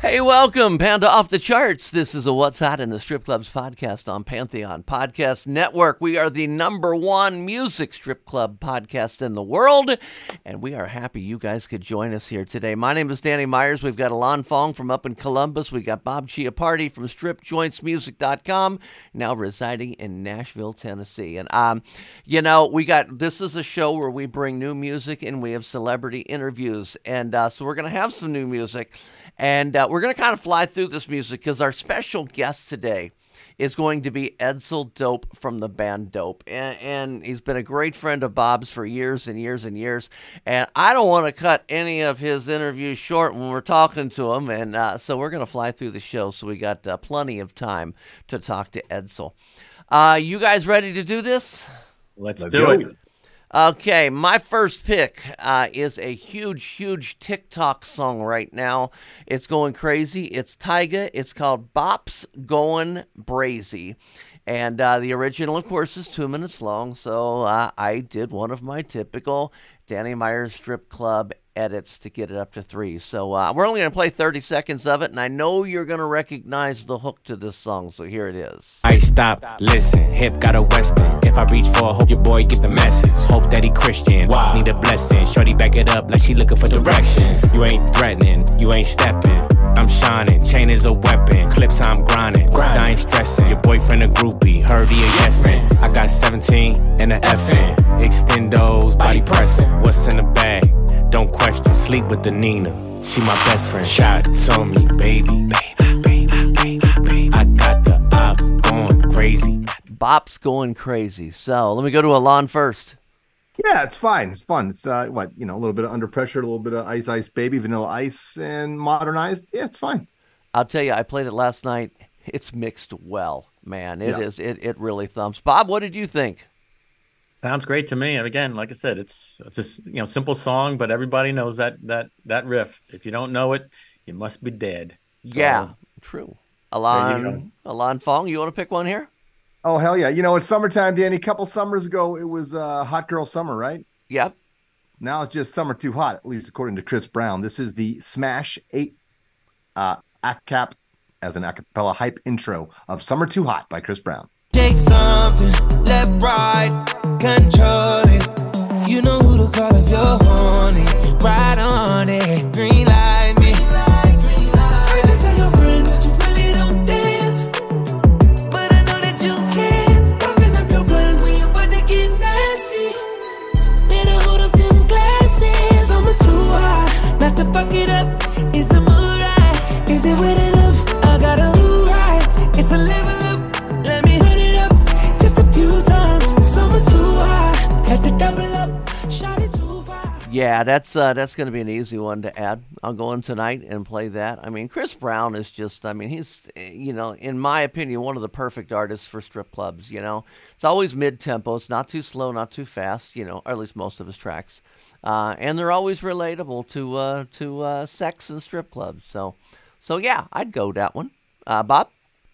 Hey, welcome, Panda Off the Charts. This is a What's Hot in the Strip Clubs podcast on Pantheon Podcast Network. We are the number one music strip club podcast in the world, and we are happy you guys could join us here today. My name is Danny Myers. We've got Ilan Fong from up in Columbus. We got Bob Chiappardi from StripJointsMusic.com, now residing in Nashville, Tennessee. And, um, you know, we got this is a show where we bring new music and we have celebrity interviews. And uh, so we're going to have some new music. And uh, we're going to kind of fly through this music because our special guest today is going to be Edsel Dope from the band Dope. And, and, he's been a great friend of Bob's for years and years and years. And I don't want to cut any of his interviews short when we're talking to him. And uh, so we're going to fly through the show. So we got uh, plenty of time to talk to Edsel. Uh, you guys ready to do this? Let's, Let's do it. Okay, my first pick uh, is a huge, huge TikTok song right now. It's going crazy. It's Tyga. It's called Bops Going Brazy. And uh, the original, of course, is two minutes long. So uh, I did one of my typical Danny Myers Strip Club edits to get it up to three. So uh, we're only going to play 30 seconds of it, and I know you're going to recognize the hook to this song. So here it is. I stop, listen, hip got a western. If I reach for, hope your boy get the message. Hope that he Christian, wow. need a blessing. Shorty back it up like she looking for directions. You ain't threatening, you ain't stepping. I'm shining, chain is a weapon. Clips I'm grinding, Grind. I ain't stressing. Your boyfriend a groupie, heard he a yes man. I got 17 and a FN. Extendos, body pressing. What's in the bag? Don't question, sleep with the Nina. She my best friend. Shots on me, baby. Baby, baby, baby, baby. I got the ops going crazy. Bop's going crazy. So let me go to Ilan first. Yeah, it's fine. It's fun. It's uh, what you know, a little bit of under pressure, a little bit of ice, ice, baby, vanilla ice, and modernized. Yeah, it's fine. I'll tell you, I played it last night. It's mixed well, man. It yeah. is. It it really thumps. Bob, what did you think? Sounds great to me. And again, like I said, it's it's a you know simple song, but everybody knows that that that riff. If you don't know it, you must be dead. So, yeah, true. Ilan Ilan Fong, you want to pick one here? Oh hell yeah! You know it's summertime, Danny. A couple summers ago, it was uh, hot girl summer, right? Yep. Now it's just summer too hot, at least according to Chris Brown. This is the Smash Eight uh, ACAP as an acapella hype intro of "Summer Too Hot" by Chris Brown. Take something, left, right control it. You know who to call if you're horny. Ride on it, green light Yeah, that's uh, that's going to be an easy one to add. I'll go in tonight and play that. I mean, Chris Brown is just, I mean, he's, you know, in my opinion, one of the perfect artists for strip clubs. You know, it's always mid tempo. It's not too slow, not too fast. You know, or at least most of his tracks uh, and they're always relatable to uh, to uh, sex and strip clubs. So, so yeah, I'd go that one. Uh, Bob,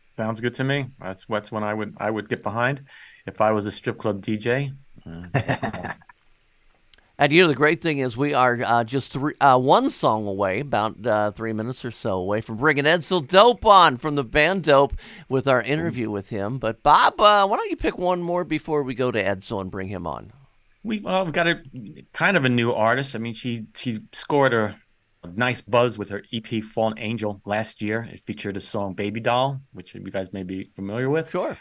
sounds good to me. That's what's one I would I would get behind if I was a strip club DJ. Uh, and you know the great thing is we are uh, just three, one song away, about three minutes or so away from bringing Edsel Dope on from the band Dope with our interview with him. But Bob, why don't you pick one more before we go to Edsel and bring him on? we well, we've got a kind of a new artist. I mean, she she scored a, a, nice buzz with her EP "Fallen Angel" last year. It featured a song "Baby Doll," which you guys may be familiar with. Sure,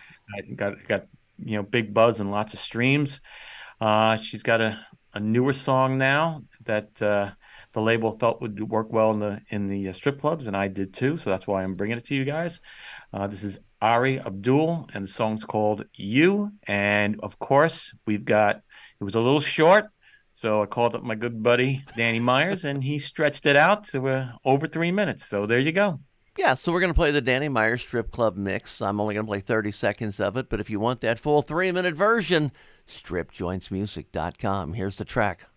got got you know big buzz and lots of streams. Uh, she's got a, a newer song now that uh, the label thought would work well in the in the uh, strip clubs, and I did too. So that's why I'm bringing it to you guys. Uh, this is Ari Abdul, and the song's called "You." And of course, we've got it was a little short, so I called up my good buddy Danny Myers, and he stretched it out to uh, over three minutes. So there you go. Yeah, so we're going to play the Danny Myers Strip Club mix. I'm only going to play 30 seconds of it, but if you want that full three minute version, stripjointsmusic.com. Here's the track.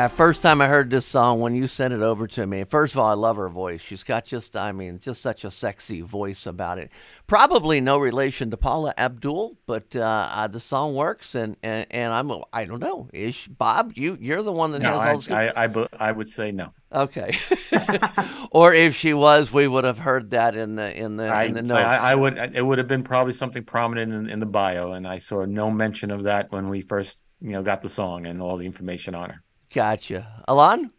Yeah, first time I heard this song when you sent it over to me. First of all, I love her voice. She's got just, I mean, just such a sexy voice about it. Probably no relation to Paula Abdul, but uh, uh, the song works, and, and and I'm, I don't know, is Bob? You you're the one that No, has all the I, I, I, I would say no. Okay. or if she was, we would have heard that in the in the I, in the notes. I, I would. It would have been probably something prominent in, in the bio, and I saw no mention of that when we first, you know, got the song and all the information on her. Gotcha. Ilan?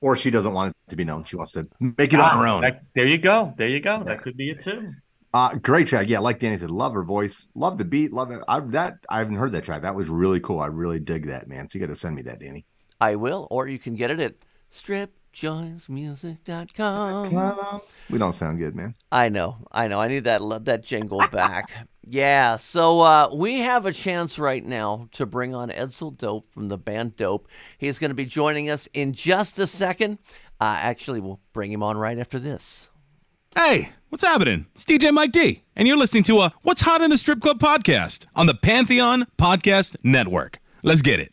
Or she doesn't want it to be known. She wants to make it on her own. That- there you go. There you go. That could be it too. Uh, great track. Yeah, like Danny said, love her voice, love the beat, love it. I that I haven't heard that track. That was really cool. I really dig that, man. So you got to send me that, Danny. I will. Or you can get it at stripjointsmusic.com. We don't sound good, man. I know. I know. I need that that jingle back. Yeah. So uh, we have a chance right now to bring on Edsel Dope from the band Dope. He's going to be joining us in just a second. Uh, actually, we'll bring him on right after this. Hey, what's happening? It's DJ Mike D, and you're listening to a What's Hot in the Strip Club podcast on the Pantheon Podcast Network. Let's get it.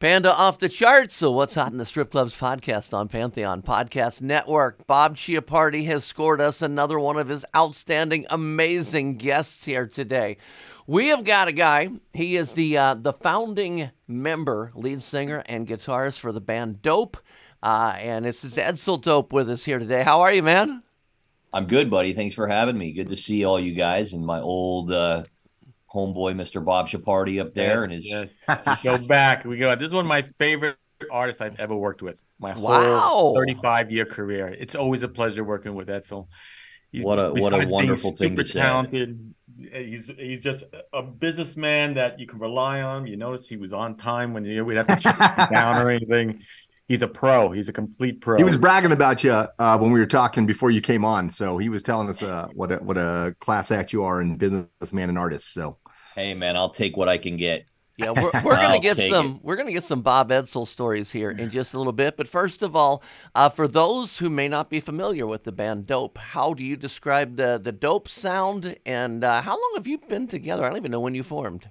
Panda off the charts. So, what's hot in the strip clubs podcast on Pantheon Podcast Network? Bob Chiappardi has scored us another one of his outstanding, amazing guests here today. We have got a guy. He is the uh, the founding member, lead singer, and guitarist for the band Dope. Uh, and it's, it's Edsel Dope with us here today. How are you, man? I'm good, buddy. Thanks for having me. Good to see all you guys and my old uh, homeboy, Mr. Bob Chiappardi, up there, and his yes. Go back. We go. This is one of my favorite artists I've ever worked with. My Wow. whole 35 year career. It's always a pleasure working with Edsel. He's, What a- what a wonderful thing to say. Talented. Eh, he's he's just a businessman that you can rely on. You notice he was on time when you we'd have to check down or anything. He's a pro. He's a complete pro. He was bragging about you uh, when we were talking before you came on. So he was telling us uh, what a what a class act you are and businessman and artist. So hey man, I'll take what I can get. Yeah, we're, we're gonna get take some we're gonna get some Bob Edsel stories here in just a little bit. But first of all, uh, for those who may not be familiar with the band Dope, how do you describe the the Dope sound? And uh, how long have you been together? I don't even know when you formed.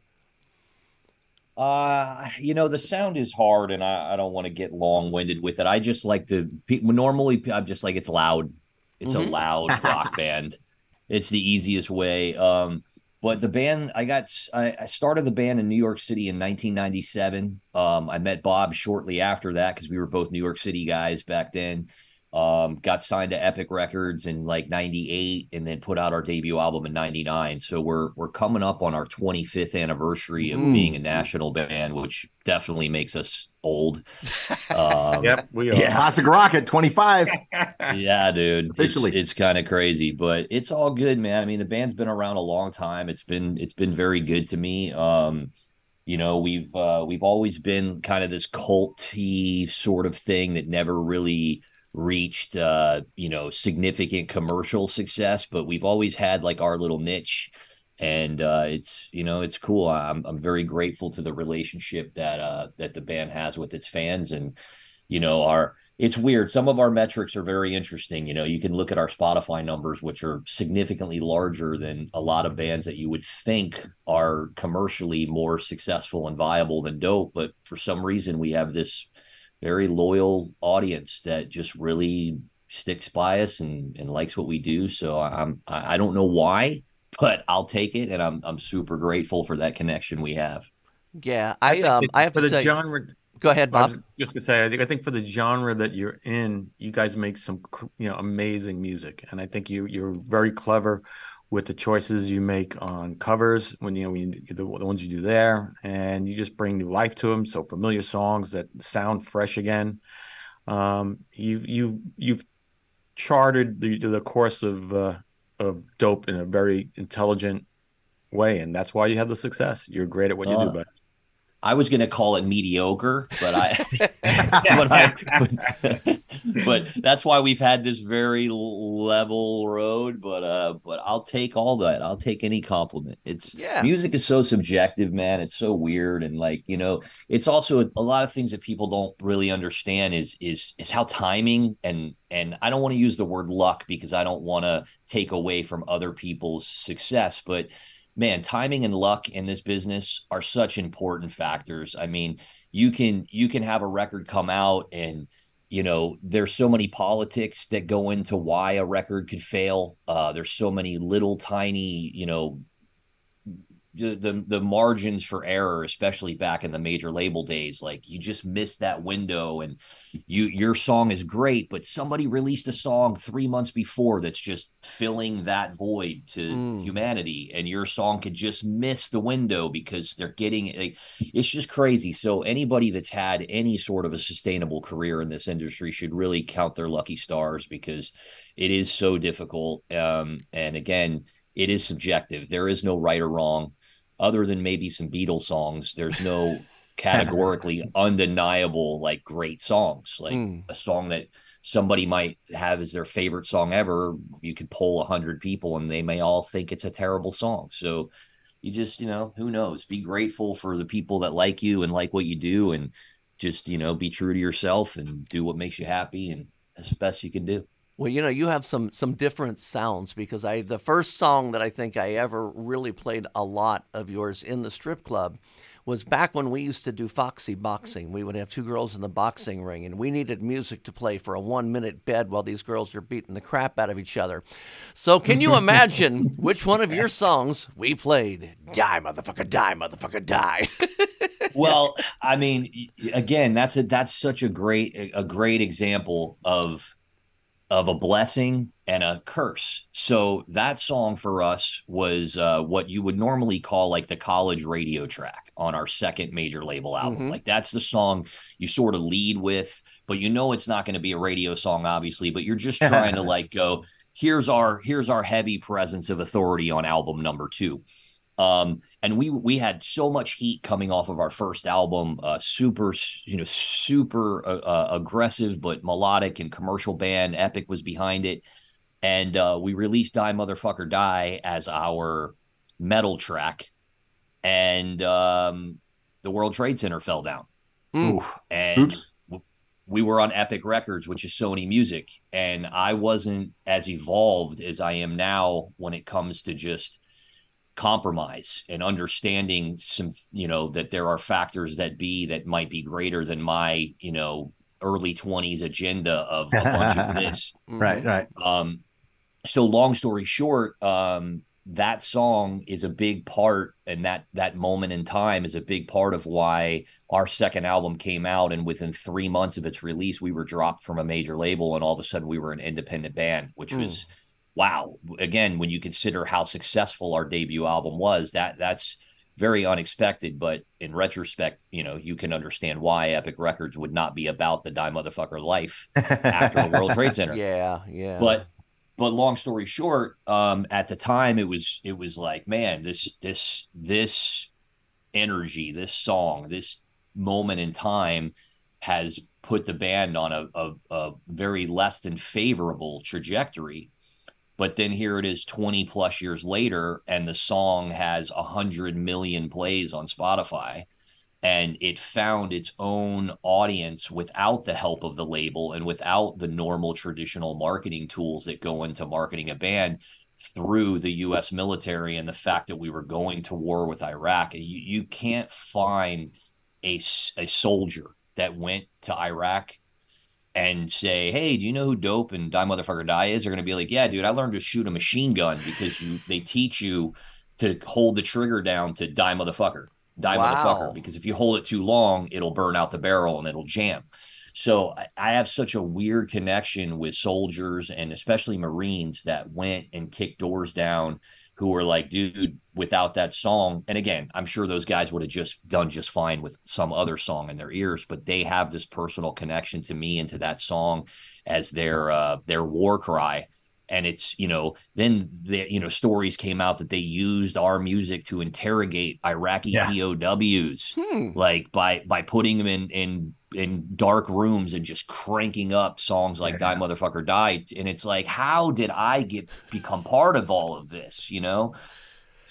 Uh, you know, the sound is hard, and I, I don't want to get long winded with it. I just like to. pe- Normally, I'm just like it's loud. It's Mhm. a loud rock band. It's the easiest way. Um, but the band, I got, I started the band in New York City in 1997. Um, I met Bob shortly after that because we were both New York City guys back then. Um, got signed to Epic Records in like '98, and then put out our debut album in '99. So we're we're coming up on our 25th anniversary of Mm. being a national band, which definitely makes us old. Um, Yep, we are. Yeah, Classic Rock at 25. yeah, dude. It's, Officially. it's kind of crazy, but it's all good, man. I mean, the band's been around a long time. It's been it's been very good to me. Um, you know, we've uh we've always been kind of this culty sort of thing that never really reached uh, you know, significant commercial success, but we've always had like our little niche. And uh it's you know, it's cool. I'm I'm very grateful to the relationship that uh that the band has with its fans and you know, our it's weird. Some of our metrics are very interesting. You know, you can look at our Spotify numbers, which are significantly larger than a lot of bands that you would think are commercially more successful and viable than Dope. But for some reason, we have this very loyal audience that just really sticks by us and, and likes what we do. So I'm I I don't know why, but I'll take it, and I'm I'm super grateful for that connection we have. Yeah, I think um that I have for to the tell you. genre. Go ahead, I was Bob. just gonna say, I think I think for the genre that you're in, you guys make some you know amazing music, and I think you you're very clever with the choices you make on covers when you know when you, the, the ones you do there, and you just bring new life to them. So familiar songs that sound fresh again. Um, you you you've charted the the course of uh, of dope in a very intelligent way, and that's why you have the success. You're great at what you Uh, do, but I was going to call it mediocre, but I, but, I but, but that's why we've had this very level road. But uh, but I'll take all that. I'll take any compliment. It's Yeah. music is so subjective, man. It's so weird, and like you know, it's also a, a lot of things that people don't really understand is is is how timing and and I don't want to use the word luck because I don't want to take away from other people's success, but man, timing and luck in this business are such important factors. I mean, you can you can have a record come out and you know there's so many politics that go into why a record could fail. Uh, there's so many little tiny you know the, the margins for error, especially back in the major label days, like you just missed that window, and you your song is great, but somebody released a song three months before that's just filling that void to Mm. humanity, and your song could just miss the window because they're getting like, it's just crazy. So anybody that's had any sort of a sustainable career in this industry should really count their lucky stars because it is so difficult. Um, and again, it is subjective. There is no right or wrong other than maybe some Beatles songs, there's no categorically undeniable like great songs. Like Mm. a song that somebody might have as their favorite song ever. You could poll a hundred people and they may all think it's a terrible song. So you just, you know, who knows? Be grateful for the people that like you and like what you do and just, you know, be true to yourself and do what makes you happy and as best you can do. Well, you know, you have some some different sounds because I the first song that I think I ever really played a lot of yours in the strip club was back when we used to do Foxy boxing. We would have two girls in the boxing ring, and we needed music to play for a one minute bed while these girls are beating the crap out of each other. So, can you imagine which one of your songs we played? Die, motherfucker, die, motherfucker, die. well i mean again that's a that's such a great a great example of of a blessing and a curse. So that song for us was uh what you would normally call like the college radio track on our second major label album. Mhm. like that's the song you sort of lead with but you know it's not going to be a radio song obviously but you're just trying to like go here's our here's our heavy presence of authority on album number two um and we we had so much heat coming off of our first album uh super you know super uh, uh, aggressive but melodic and commercial band. Epic was behind it. And uh we released die motherfucker die as our metal track. And um the world trade center fell down. Mm. And Oops. we were on Epic Records, which is Sony Music, and I wasn't as evolved as I am now when it comes to just compromise and understanding some, you know, that there are factors that be that might be greater than my, you know, early 20s agenda of a bunch of this Right, right. um, so long story short, um, that song is a big part and that that moment in time is a big part of why our second album came out and within three months of its release we were dropped from a major label and all of a sudden we were an independent band which Mm. was wow again when you consider how successful our debut album was that that's very unexpected but in retrospect you know you can understand why epic records would not be about the die motherfucker life after the world trade center Yeah, yeah. but but long story short um at the time it was it was like man this this this energy this song this moment in time has put the band on a, a, a very less than favorable trajectory but then here it is 20 plus years later and the song has 100 million plays on spotify and it found its own audience without the help of the label and without the normal traditional marketing tools that go into marketing a band through the US military and the fact that we were going to war with Iraq. You, you can't find a, a soldier that went to Iraq and say, "Hey, do you know who Dope and Die Motherfucker Die is?" They're going to be like, "Yeah, dude, I learned to shoot a machine gun because you they teach you to hold the trigger down to die motherfucker, die Wow. motherfucker, because if you hold it too long, it'll burn out the barrel and it'll jam." So I, I have such a weird connection with soldiers and especially Marines that went and kicked doors down who were like, dude, without that song, and again, I'm sure those guys would have just done just fine with some other song in their ears, but they have this personal connection to me and to that song as their uh, their war cry. And it's you know then the you know stories came out that they used our music to interrogate Iraqi Yeah. POWs Hmm. like by by putting them in in in dark rooms and just cranking up songs like "Die Motherfucker Die," and it's like, how did I get become part of all of this? You know.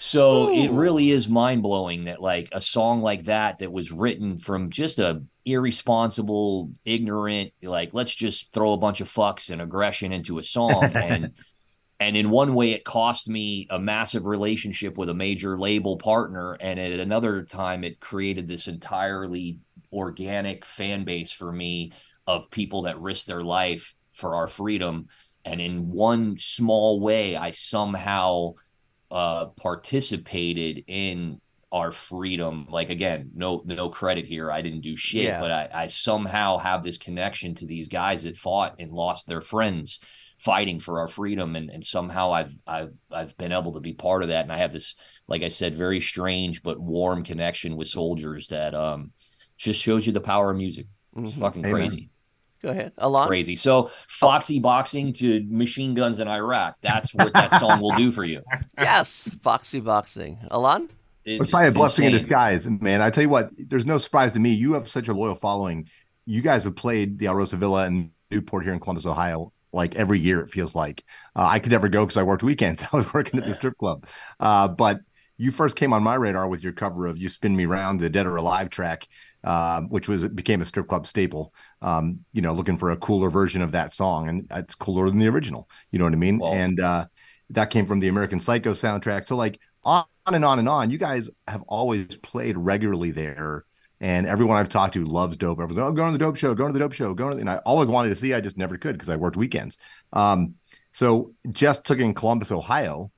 So it really is mind blowing that like a song like that that was written from just a irresponsible, ignorant, like let's just throw a bunch of fucks and aggression into a song and and in one way it cost me a massive relationship with a major label partner and at another time it created this entirely organic fan base for me of people that risk their life for our freedom. And in one small way i somehow uh participated in our freedom. Like again no no credit here. I didn't do shit Yeah. but I, I somehow have this connection to these guys that fought and lost their friends fighting for our freedom. And, and somehow I've I've I've been able to be part of that. And I have this like I said very strange but warm connection with soldiers that um just shows you the power of music. It's Mhm. fucking Amen. crazy. Go ahead, Ilan. Crazy. So Foxy boxing to machine guns in Iraq. That's what that song will do for you. Yes, Foxy Boxing. Ilan. It's, It's probably a blessing in insane. disguise, man. I tell you what, there's no surprise to me. You have such a loyal following. You guys have played the Alrosa Villa and Newport here in Columbus, Ohio, like every year. It feels like uh, I could never go because I worked weekends. I was working at the strip club, uh, but you first came on my radar with your cover of "You Spin Me Round," the Dead or Alive track, uh, which was became a strip club staple. Um, you know, looking for a cooler version of that song, and it's cooler than the original. You know what I mean? And uh, that came from the American Psycho soundtrack. So like on and on and on. You guys have always played regularly there, and everyone I've talked to loves dope. Everyone's like, oh, going to the dope show, going to the dope show, going. To the... And I always wanted to see. I just never could because I worked weekends. Um, so just took in Columbus, Ohio,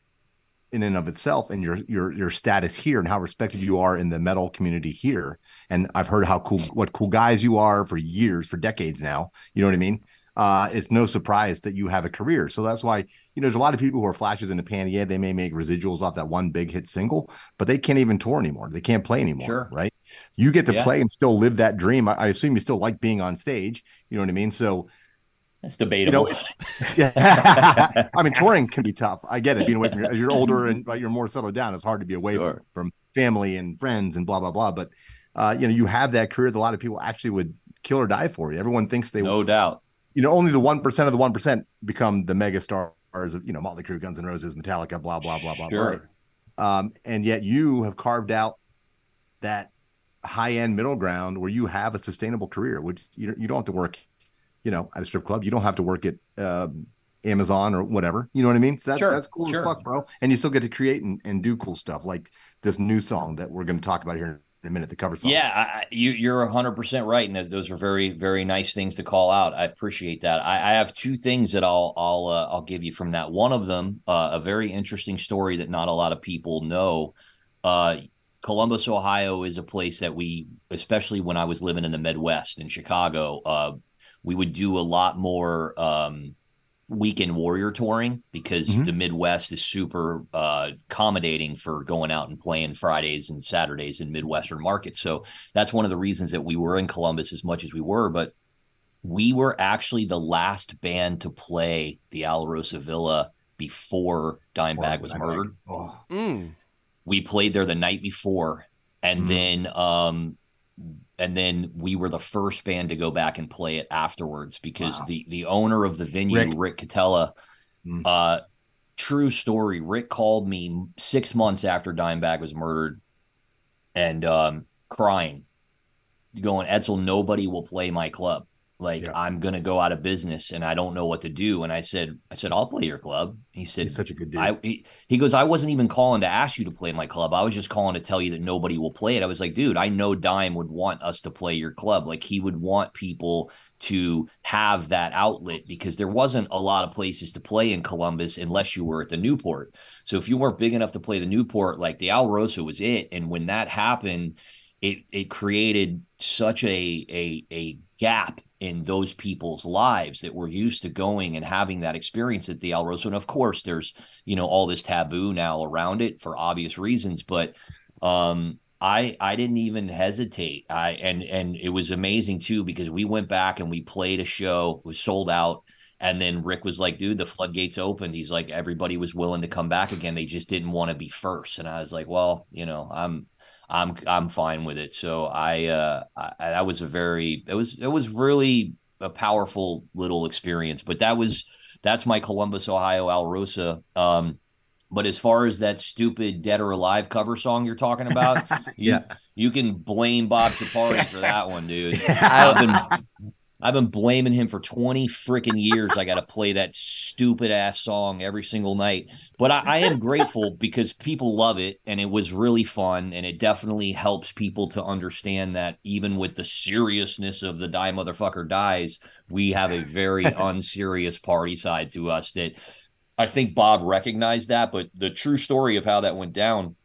in and of itself, and your your your status here and how respected you are in the metal community here. And I've heard how cool, what cool guys you are for years, for decades now. You know what I mean? Uh, it's no surprise that you have a career. So that's why you know there's a lot of people who are flashes in the pan. Yeah, they may make residuals off that one big hit single, but they can't even tour anymore. They can't play anymore. Sure. Right? You get to Yeah. play and still live that dream. I, I assume you still like being on stage. You know what I mean? So That's debatable. You know, yeah. I mean, touring can be tough. I get it. Being away from your, as you're older and but you're more settled down, it's hard to be away Sure. from, from family and friends and blah blah blah. But uh, you know, you have that career that a lot of people actually would kill or die for you. Everyone thinks they, would no doubt. you know, only the one percent of the one percent become the mega stars of you know Motley Crue, Guns N' Roses, Metallica, blah blah blah blah Sure. blah. Um, and yet you have carved out that high end middle ground where you have a sustainable career. Which you you don't have to work, you know, at a strip club. You don't have to work at um, Amazon or whatever. You know what I mean? So that's Sure, that's cool sure. as fuck, bro. And you still get to create and, and do cool stuff like this new song that we're going to talk about here in a minute the cover song. Yeah, I, you, you're 100% right. And those are very, very nice things to call out. I appreciate that. I, I have two things that I'll, I'll, uh, I'll give you from that. One of them, uh, a very interesting story that not a lot of people know. Uh, Columbus, Ohio is a place that we, especially when I was living in the Midwest in Chicago, uh, we would do a lot more um, weekend warrior touring because Mhm. the Midwest is super uh, accommodating for going out and playing Fridays and Saturdays in Midwestern markets. So that's one of the reasons that we were in Columbus as much as we were. But we were actually the last band to play the Alrosa Villa before Dimebag was Dimebag. murdered Oh, Mm. we played there the night before and Mhm. then um and then we were the first band to go back and play it afterwards because Wow. the the owner of the venue Rick. rick, Cautela Mm. uh true story rick called me six months after dimebag was murdered and um crying going edsel nobody will play my club like Yeah. i'm gonna go out of business and i don't know what to do and i said i said i'll play your club he said he's such a good dude. I he, he goes, I wasn't even calling to ask you to play my club. I was just calling to tell you that nobody will play it. I was like, dude, I know Dime would want us to play your club. Like he would want people to have that outlet because there wasn't a lot of places to play in Columbus unless you were at the Newport. So if you weren't big enough to play the Newport, like the Alrosa was it. And when that happened, it it created such a a a gap in those people's lives that were used to going and having that experience at the Alrosa. And of course, there's you know all this taboo now around it for obvious reasons, but um I I didn't even hesitate. I and and it was amazing too because we went back and we played a show, it was sold out. And then Rick was like, dude, the floodgates opened. He's like, everybody was willing to come back again. They just didn't want to be first. And I was like, well, you know, I'm I'm I'm fine with it. So I uh I, that was a very it was it was really a powerful little experience. But that was that's my Columbus, Ohio Alrosa. Um but as far as that stupid Dead or Alive cover song you're talking about, Yeah. you can blame Bob Chiappardi for that one, dude. I've been I've been blaming him for 20 freaking years. I got to play that stupid ass song every single night. But I, I am grateful because people love it and it was really fun. And it definitely helps people to understand that even with the seriousness of the Die Motherfucker Dies, we have a very unserious party side to us that I think Bob recognized that. But the true story of how that went down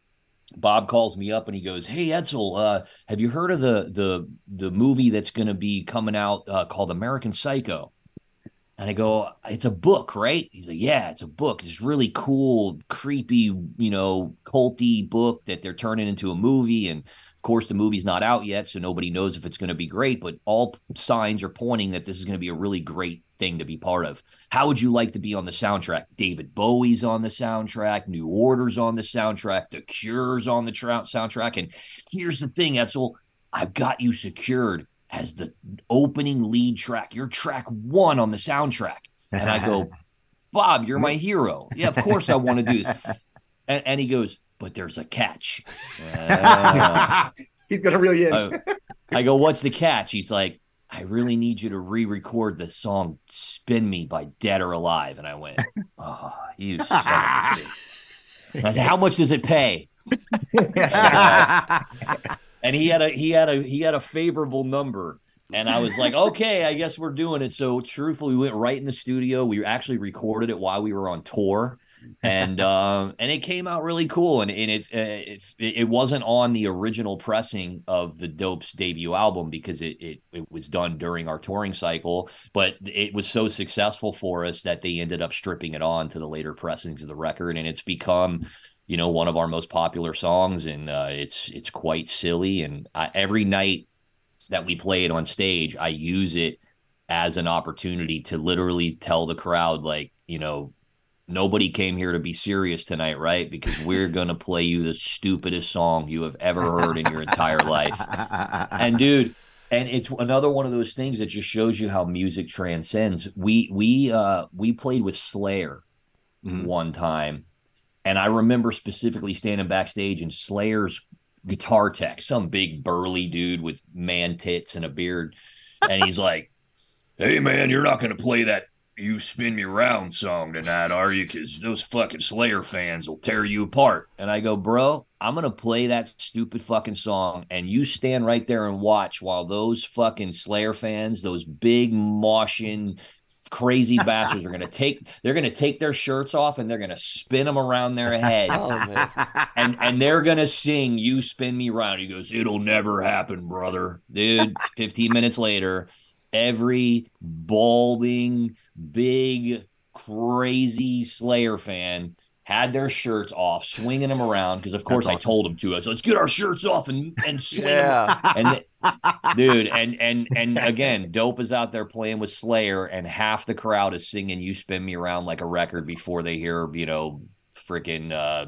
Bob calls me up and he goes, "Hey Edsel, uh, have you heard of the the the movie that's going to be coming out uh, called American Psycho?" And I go, "It's a book, right?" He's like, "Yeah, it's a book. It's really cool, creepy, you know, culty book that they're turning into a movie." And of course, the movie's not out yet, so nobody knows if it's going to be great. But all signs are pointing that this is going to be a really great thing to be part of. How would you like to be on the soundtrack? David Bowie's on the soundtrack, New Order's on the soundtrack, The Cure's on the tra- soundtrack. And here's the thing, Edsel, I've got you secured as the opening lead track. You're track one on the soundtrack. And I go, Bob, you're my hero. Yeah, of course I want to do this. And, and he goes, but there's a catch. Uh, He's gonna reel you in. I, I go, what's the catch? He's like, I really need you to re-record the song "Spin Me" by Dead or Alive. And I went, oh, you son of a bitch. I said, how much does it pay? and he had a he had a he had a favorable number. And I was like, okay, I guess we're doing it. So truthfully, we went right in the studio. We actually recorded it while we were on tour. And um and it came out really cool. And, and it, uh, it it wasn't on the original pressing of the Dope's debut album because it, it it was done during our touring cycle. But it was so successful for us that they ended up stripping it on to the later pressings of the record. And it's become you know one of our most popular songs. And uh, it's it's quite silly. And I, every night that we play it on stage I use it as an opportunity to literally tell the crowd like you know nobody came here to be serious tonight, right? Because we're going to play you the stupidest song you have ever heard in your entire life. And dude, and it's another one of those things that just shows you how music transcends. We we uh we played with Slayer Mhm. one time, and I remember specifically standing backstage and Slayer's guitar tech, some big burly dude with man tits and a beard, and he's like, "Hey man, you're not going to play that you spin me round song tonight, are you? Because those fucking Slayer fans will tear you apart. And I go, bro, I'm gonna play that stupid fucking song, and you stand right there and watch while those fucking Slayer fans, those big moshing crazy bastards are gonna take they're gonna take their shirts off and they're gonna spin them around their head Oh and and they're gonna sing "You Spin Me Round." He goes, "It'll never happen, brother." Dude, fifteen minutes later, every balding, big, crazy Slayer fan had their shirts off, swinging them around because, of course, I told them to. I said, "Let's get our shirts off and and swing Yeah. and dude and and and again dope is out there playing with slayer and half the crowd is singing you spin me around like a record before they hear you know freaking uh,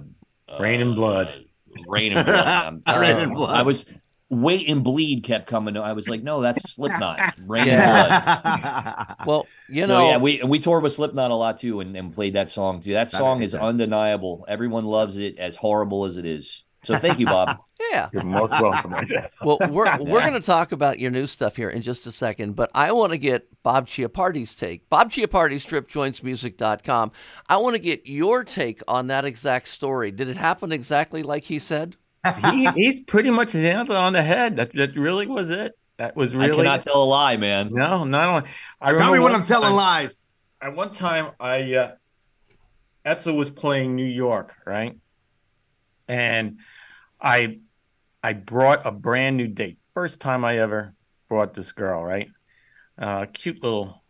uh Raining Blood. uh, raining blood Raining Blood. i was wait and bleed kept coming i was like no that's slipknot rain Yeah. and blood Well, you so know, yeah, we we toured with Slipknot a lot too, and, and played that song too. That That song is sense. undeniable. Everyone loves it, as horrible as it is. So thank you, Bob. yeah. You're most welcome. Well, we're we're going to talk about your new stuff here in just a second, but I want to get Bob Chiappardi's take. Bob Chiappardi, stripjointsmusic.com. I want to get your take on that exact story. Did it happen exactly like he said? He, he's pretty much nailed it on the head. That that really was it. That was really. I really cannot tell a lie, man. no, not only. I Tell me when I'm telling time- lies. At one time, I uh, Edsel was playing New York, right? And I I brought a brand new date. First time I ever brought this girl, right? Uh, cute little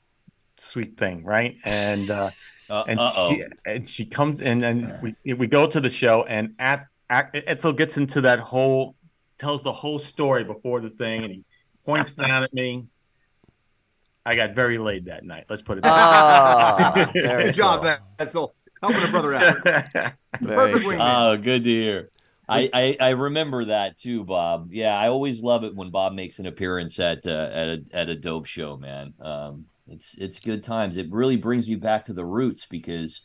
sweet thing, right? And uh, Uh and oh. she and she comes in and we we go to the show and at, at Edsel gets into that whole tells the whole story before the thing and he points down at me. I got very laid that night. Let's put it that Ah, very Good job, cool. Edsel. Helping a brother out. Perfect cool. wingman. Oh, good to hear. I, I I remember that too, Bob. Yeah, I always love it when Bob makes an appearance at uh, at a at a dope show, man. Um, it's it's good times. It really brings me back to the roots because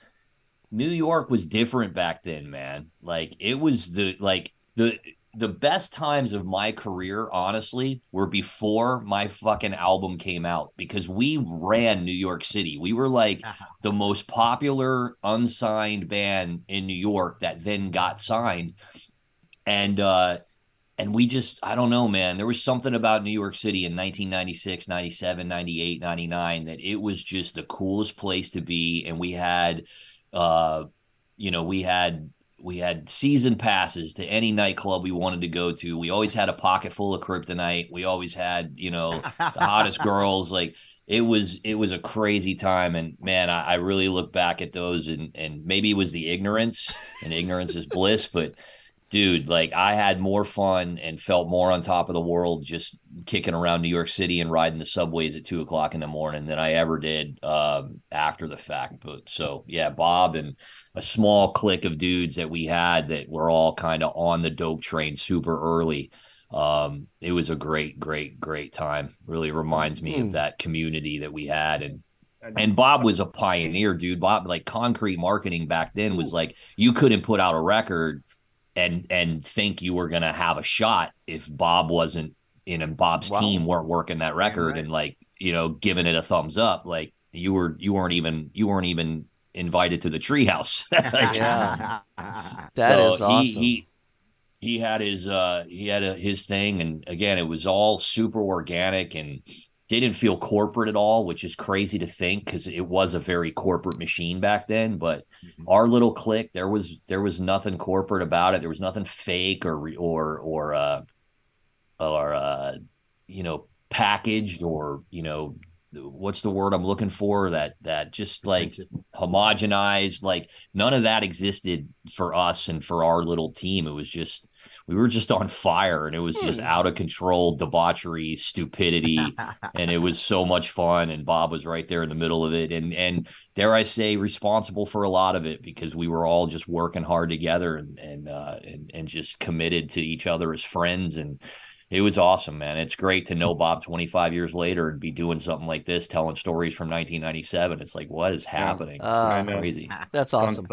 New York was different back then, man. Like it was the like the the best times of my career, honestly, were before my fucking album came out because we ran New York City. We were like the most popular unsigned band in New York that then got signed. And uh and we just I don't know, man. There was something about New York City in 1996, 97, 98, 99 that it was just the coolest place to be and we had uh you know, we had we had season passes to any nightclub we wanted to go to. We always had a pocket full of kryptonite. We always had, you know, the hottest girls. Like it was it was a crazy time. And man, I, I really look back at those and and maybe it was the ignorance and ignorance is bliss, but dude, like I had more fun and felt more on top of the world just kicking around New York City and riding the subways at two o'clock in the morning than I ever did um, after the fact. But so yeah, Bob and a small clique of dudes that we had that were all kind of on the dope train super early. Um, it was a great, great, great time. Really reminds me of Mm. that community that we had and and Bob was a pioneer, dude. Bob, like concrete marketing back then was like you couldn't put out a record and and think you were gonna have a shot if Bob wasn't in and Bob's Wow. team weren't working that record right. and like you know giving it a thumbs up. Like you were you weren't even you weren't even invited to the treehouse. Like, Yeah. That is so awesome. He, he he had his uh he had a, his thing, and again, it was all super organic and didn't feel corporate at all, which is crazy to think because it was a very corporate machine back then. But our little clique, there was there was nothing corporate about it. There was nothing fake or or or uh or uh you know packaged or you know what's the word I'm looking for that that just like homogenized like none of that existed for us and for our little team it was just we were just on fire and it was just out of control debauchery stupidity and it was so much fun and bob was right there in the middle of it and and dare i say responsible for a lot of it because we were all just working hard together and and uh and, and just committed to each other as friends and it was awesome, man. It's great to know Bob 25 years later and be doing something like this, telling stories from 1997. It's like, what is happening? It's Ah. Crazy. That's awesome.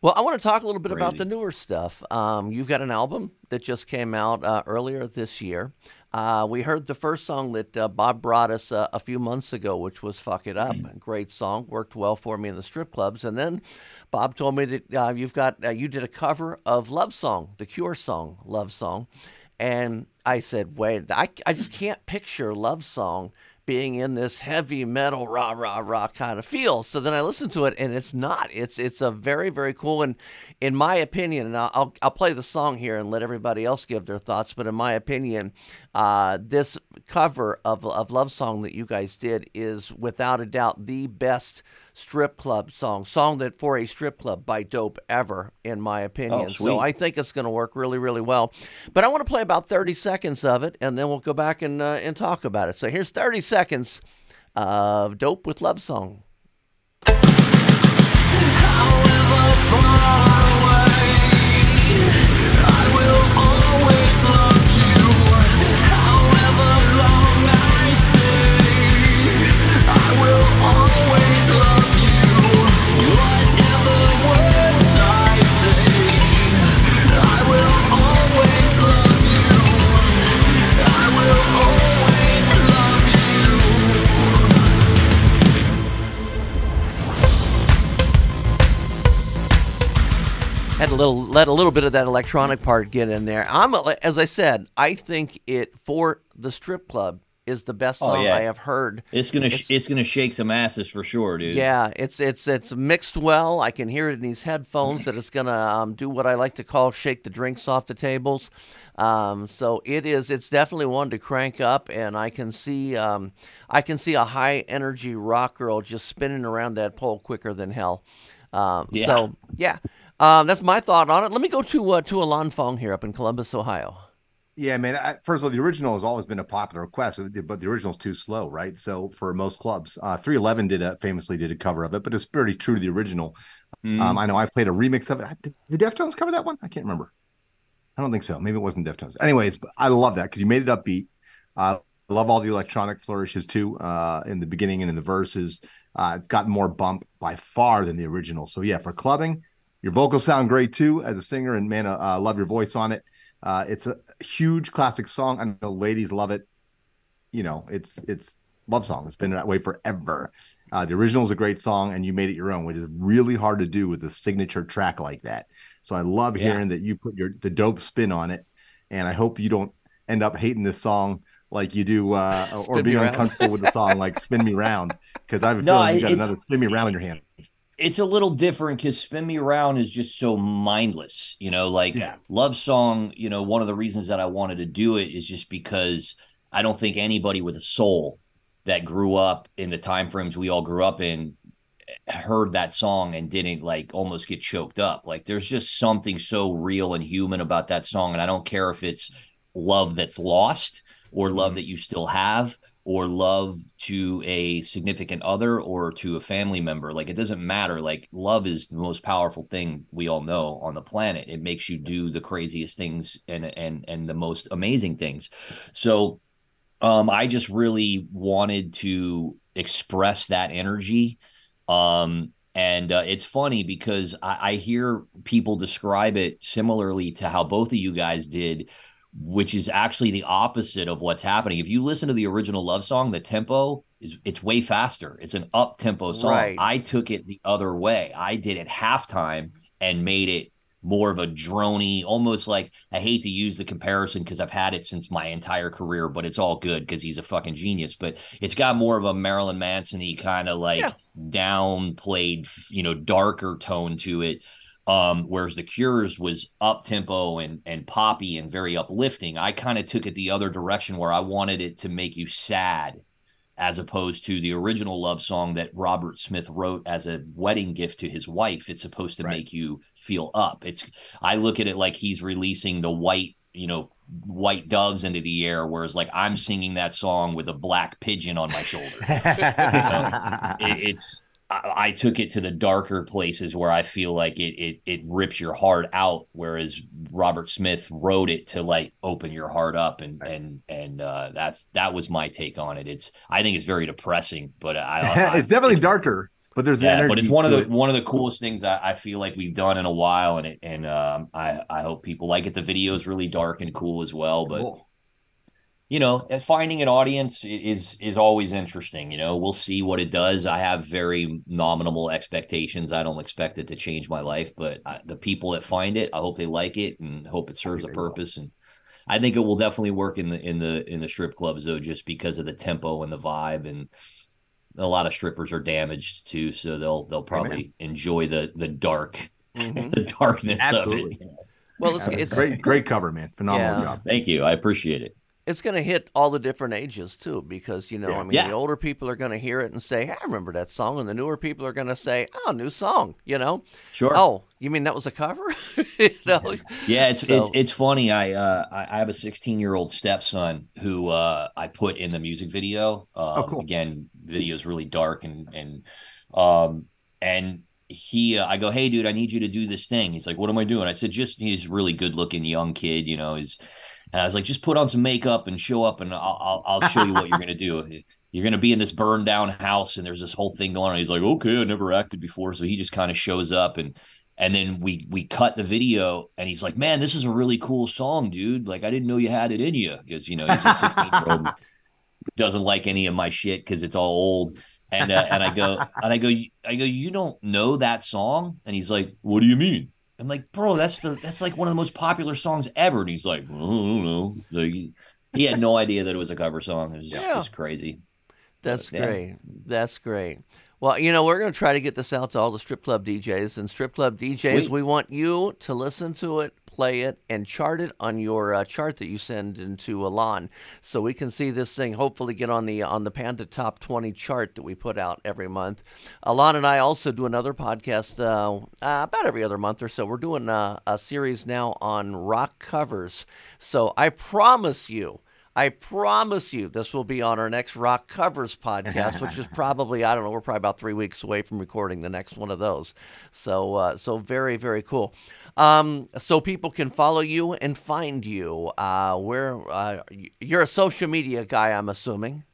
Well, I want to talk a little bit about the newer stuff. Um, you've got an album that just came out uh, earlier this year. Uh, we heard the first song that uh, Bob brought us uh, a few months ago, which was "Fuck It Up." Great song, worked well for me in the strip clubs. And then Bob told me that uh, you've got uh, you did a cover of "Love Song," the Cure song, "Love Song," and I said, "Wait, I I just can't picture "Love Song." Being in this heavy metal rah rah rah kind of feel. So then I listened to it, and it's not. It's it's a very very cool and, in my opinion, and I'll I'll, I'll play the song here and let everybody else give their thoughts. But in my opinion, uh, this cover of of love song that you guys did is without a doubt the best strip club song, song that for a strip club by Dope ever, in my opinion. sweet. so I think it's going to work really really well. But I want to play about 30 seconds of it, and then we'll go back and uh, and talk about it. So here's 30 seconds of Dope with Love Song. Had a little let a little bit of that electronic part get in there. I'm as I said, I think it for the strip club is the best Oh, song yeah. I have heard. It's gonna It's- it's gonna shake some asses for sure, dude. Yeah, it's it's it's mixed well. I can hear it in these headphones that it's gonna um, do what I like to call shake the drinks off the tables. Um, so it is. It's definitely one to crank up, and I can see um, I can see a high energy rock girl just spinning around that pole quicker than hell. Um, Yeah. So yeah, um, that's my thought on it. Let me go to uh, to Ilan Fong here up in Columbus, Ohio. Yeah, man. I, first of all, the original has always been a popular request, but the original's too slow, right? So for most clubs, uh, 311 did a famously did a cover of it, but it's pretty true to the original. Mm. Um, I know I played a remix of it. Did the Deftones cover that one? I can't remember. I don't think so. Maybe it wasn't Deftones. Anyways, but I love that because you made it upbeat. Uh, I love all the electronic flourishes too uh, in the beginning and in the verses. Uh, it's got more bump by far than the original. So yeah, for clubbing, your vocals sound great too as a singer, and man, I uh, love your voice on it. Uh, it's a huge classic song. I know ladies love it. You know, it's it's love song. It's been that way forever. Uh, the original is a great song, and you made it your own, which is really hard to do with a signature track like that. So I love Yeah. hearing that you put your the dope spin on it, and I hope you don't end up hating this song like you do, uh, or being uncomfortable with the song like "Spin Me Round" because I have a No, feeling you got another "Spin Me Round" in your hand. It's a little different because spin me around is just so mindless you know like Yeah. love song you know one of the reasons that i wanted to do it is just because i don't think anybody with a soul that grew up in the time frames we all grew up in eh, heard that song and didn't like almost get choked up like there's just something so real and human about that song and i don't care if it's love that's lost or love mm-hmm. that you still have or love to a significant other or to a family member. Like it doesn't matter. Like love is the most powerful thing we all know on the planet. It makes you do the craziest things and and and the most amazing things. So um i just really wanted to express that energy. Um and uh, it's funny because I, I hear people describe it similarly to how both of you guys did which is actually the opposite of what's happening. If you listen to the original love song, the tempo is it's way faster. It's an up tempo song. Right. I took it the other way. I did it halftime and made it more of a drony, almost like I hate to use the comparison because I've had it since my entire career, but it's all good because he's a fucking genius. But it's got more of a Marilyn Manson-y kind of like Yeah. downplayed, you know, darker tone to it um whereas the cures was up tempo and and poppy and very uplifting i kind of took it the other direction where i wanted it to make you sad as opposed to the original love song that robert smith wrote as a wedding gift to his wife. It's supposed to Right. make you feel up. It's i look at it like he's releasing the white you know white doves into the air whereas like i'm singing that song with a black pigeon on my shoulder. It, it's I, I took it to the darker places where I feel like it, it it rips your heart out, whereas Robert Smith wrote it to like open your heart up, and and and uh, that's that was my take on it. It's I think it's very depressing, but I, I it's definitely darker, but there's yeah, energy. but it's one of the it. one of the coolest things I, I feel like we've done in a while, and it and um, I I hope people like it. The video is really dark and cool as well, but Cool. You know, uh, finding an audience is is always interesting. You know, we'll see what it does. I have very nominal expectations. I don't expect it to change my life, but I, the people that find it, I hope they like it and hope it serves a they will. purpose. And I think it will definitely work in the in the in the strip clubs though, just because of the tempo and the vibe and. A lot of strippers are damaged too, so they'll they'll probably enjoy the the dark Mhm. the darkness Absolutely. of it. Well, it's, That's it's great, great cover, man. Phenomenal Yeah. job. Thank you. I appreciate it. It's going to hit all the different ages too because you know Yeah. i mean Yeah. the older people are going to hear it and say i remember that song and the newer people are going to say oh new song you know Sure. oh you mean that was a cover you know Yeah, it's So- it's it's funny. I uh I, I have a 16 year old stepson who uh I put in the music video. Um, cool. Again, video is really dark and and um and he uh, I go, hey dude, I need you to do this thing. He's like, what am I doing? I said, just he's really good looking young kid, you know. He's and I was like, just put on some makeup and show up, and I'll I'll, I'll show you what you're gonna do. You're gonna be in this burned down house, and there's this whole thing going on. He's like, okay, I never acted before, so he just kind of shows up and and then we we cut the video and he's like man this is a really cool song dude. Like i didn't know you had it in you. Because you know he's a 16 year old doesn't like any of my shit because it's all old. And uh, and i go and i go i go you don't know that song? And he's like what do you mean i'm like bro that's the that's like one of the most popular songs ever and he's like i don't know like he, had no idea that it was a cover song it was just, Yeah. just crazy That's yeah. great. That's great. Well, you know, we're going to try to get this out to all the strip club DJs. And strip club DJs, Sweet. we want you to listen to it, play it, and chart it on your uh, chart that you send into Ilan, so we can see this thing hopefully get on the on the Panda Top 20 chart that we put out every month. Ilan and I also do another podcast uh, uh, about every other month or so. We're doing a, a series now on rock covers. So I promise you. I promise you this will be on our next Rock Covers podcast, which is probably I don't know we're probably about three weeks away from recording the next one of those. So uh, so very very cool. Um, so people can follow you and find you. Uh, where uh, you're a social media guy, I'm assuming.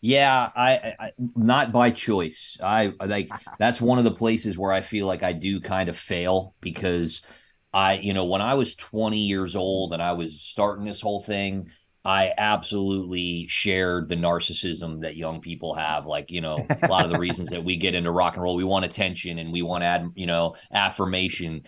Yeah, I, I not by choice. I I like that's one of the places where I feel like I do kind of fail because I, you know, when I was 20 years old and I was starting this whole thing, I absolutely shared the narcissism that young people have. Like, you know, a lot of the reasons that we get into rock and roll, we want attention and we want ad, you know, affirmation.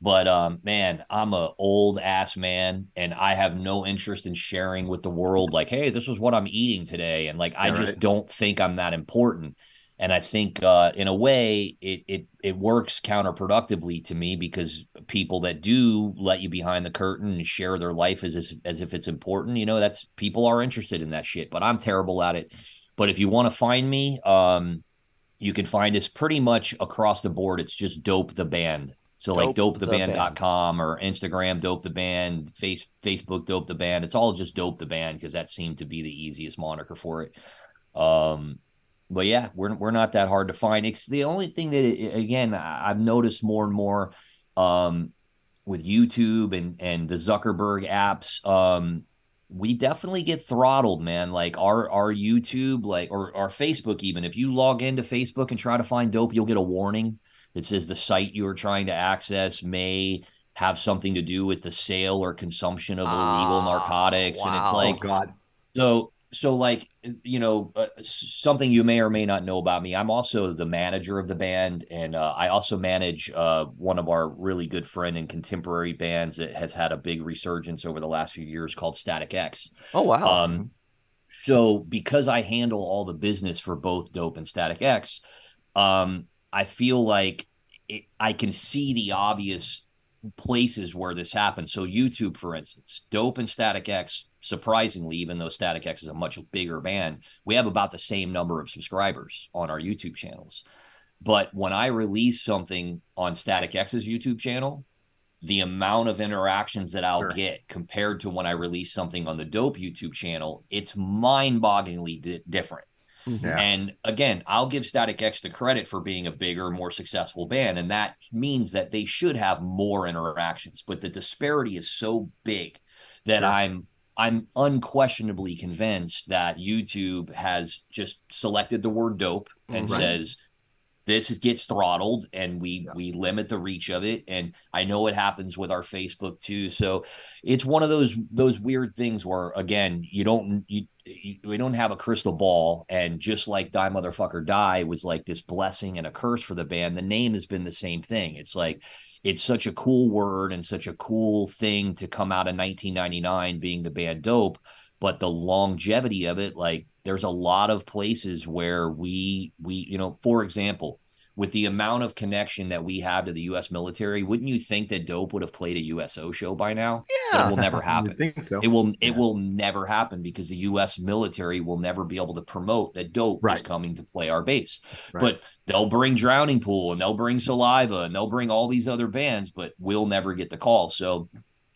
But um, man, I'm a old ass man, and I have no interest in sharing with the world. Like, hey, this is what I'm eating today, and like, I Yeah, just right. don't think I'm that important. And I think, uh, in a way, it it it works counterproductively to me because people that do let you behind the curtain and share their life as as, as if it's important, you know, that's people are interested in that shit. But I'm terrible at it. But if you want to find me, um, you can find us pretty much across the board. It's just Dope the Band. So like Dope the Band. dopetheband.com or Instagram Dope the Band, face Facebook Dope the Band. It's all just Dope the Band because that seemed to be the easiest moniker for it. Um but yeah, we're we're not that hard to find. It's the only thing that it- again I've noticed more and more um with YouTube and and the Zuckerberg apps um we definitely get throttled, man. Like our our YouTube, like or our Facebook, even if you log into Facebook and try to find dope, you'll get a warning that says the site you are trying to access may have something to do with the sale or consumption of illegal Ah, narcotics, and it's like oh God. so so like you know uh, something you may or may not know about me. I'm also the manager of the band, and uh, I also manage uh, one of our really good friend and contemporary bands that has had a big resurgence over the last few years called Static X. Oh wow. Um, so because I handle all the business for both Dope and Static X, um, I feel like it, I can see the obvious places where this happens. So YouTube, for instance, Dope and Static X, surprisingly, even though Static X is a much bigger band, we have about the same number of subscribers on our YouTube channels. But when I release something on Static X's YouTube channel, the amount of interactions that I'll Sure. get compared to when I release something on the Dope YouTube channel, it's mind-bogglingly di- different. Mm-hmm. Yeah. And again, I'll give Static X the credit for being a bigger, more successful band, and that means that they should have more interactions. But the disparity is so big that Sure. I'm I'm unquestionably convinced that YouTube has just selected the word dope and Right. says this gets throttled and we we limit the reach of it. And i know it happens with our facebook too. So it's one of those those weird things where again you don't you, you we don't have a crystal ball. And just like die motherfucker die was like this blessing and a curse for the band the name has been the same thing. It's like it's such a cool word and such a cool thing to come out of 1999 being the band dope but the longevity of it like there's a lot of places where we we you know for example with the amount of connection that we have to the US military wouldn't you think that dope would have played a USO show by now Yeah, But Yeah. it will never I happen think so. it will it will never happen because the US military will never be able to promote that dope is coming to play our base Right. but they'll bring drowning pool and they'll bring saliva and they'll bring all these other bands but we'll never get the call so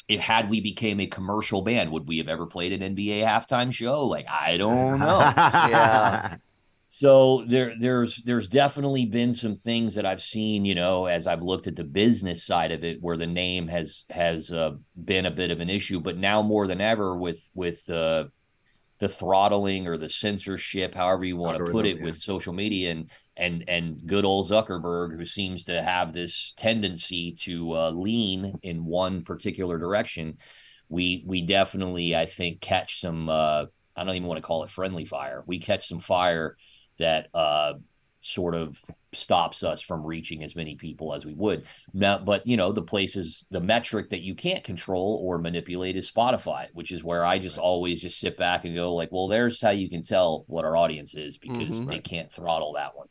if had we became a commercial band would we have ever played an nba halftime show like i don't know Yeah. so there there's there's definitely been some things that I've seen, you know, as I've looked at the business side of it where the name has has uh, been a bit of an issue, but now more than ever with with uh, the throttling or the censorship, however you want to put it yeah. with social media and and and good old Zuckerberg who seems to have this tendency to uh, lean in one particular direction, we we definitely I think catch some uh, I don't even want to call it friendly fire. We catch some fire that uh sort of stops us from reaching as many people as we would. Now, but you know, the places, the metric that you can't control or manipulate is Spotify, which is where I just always just sit back and go like, well, there's how you can tell what our audience is because Mhm. they can't throttle that one.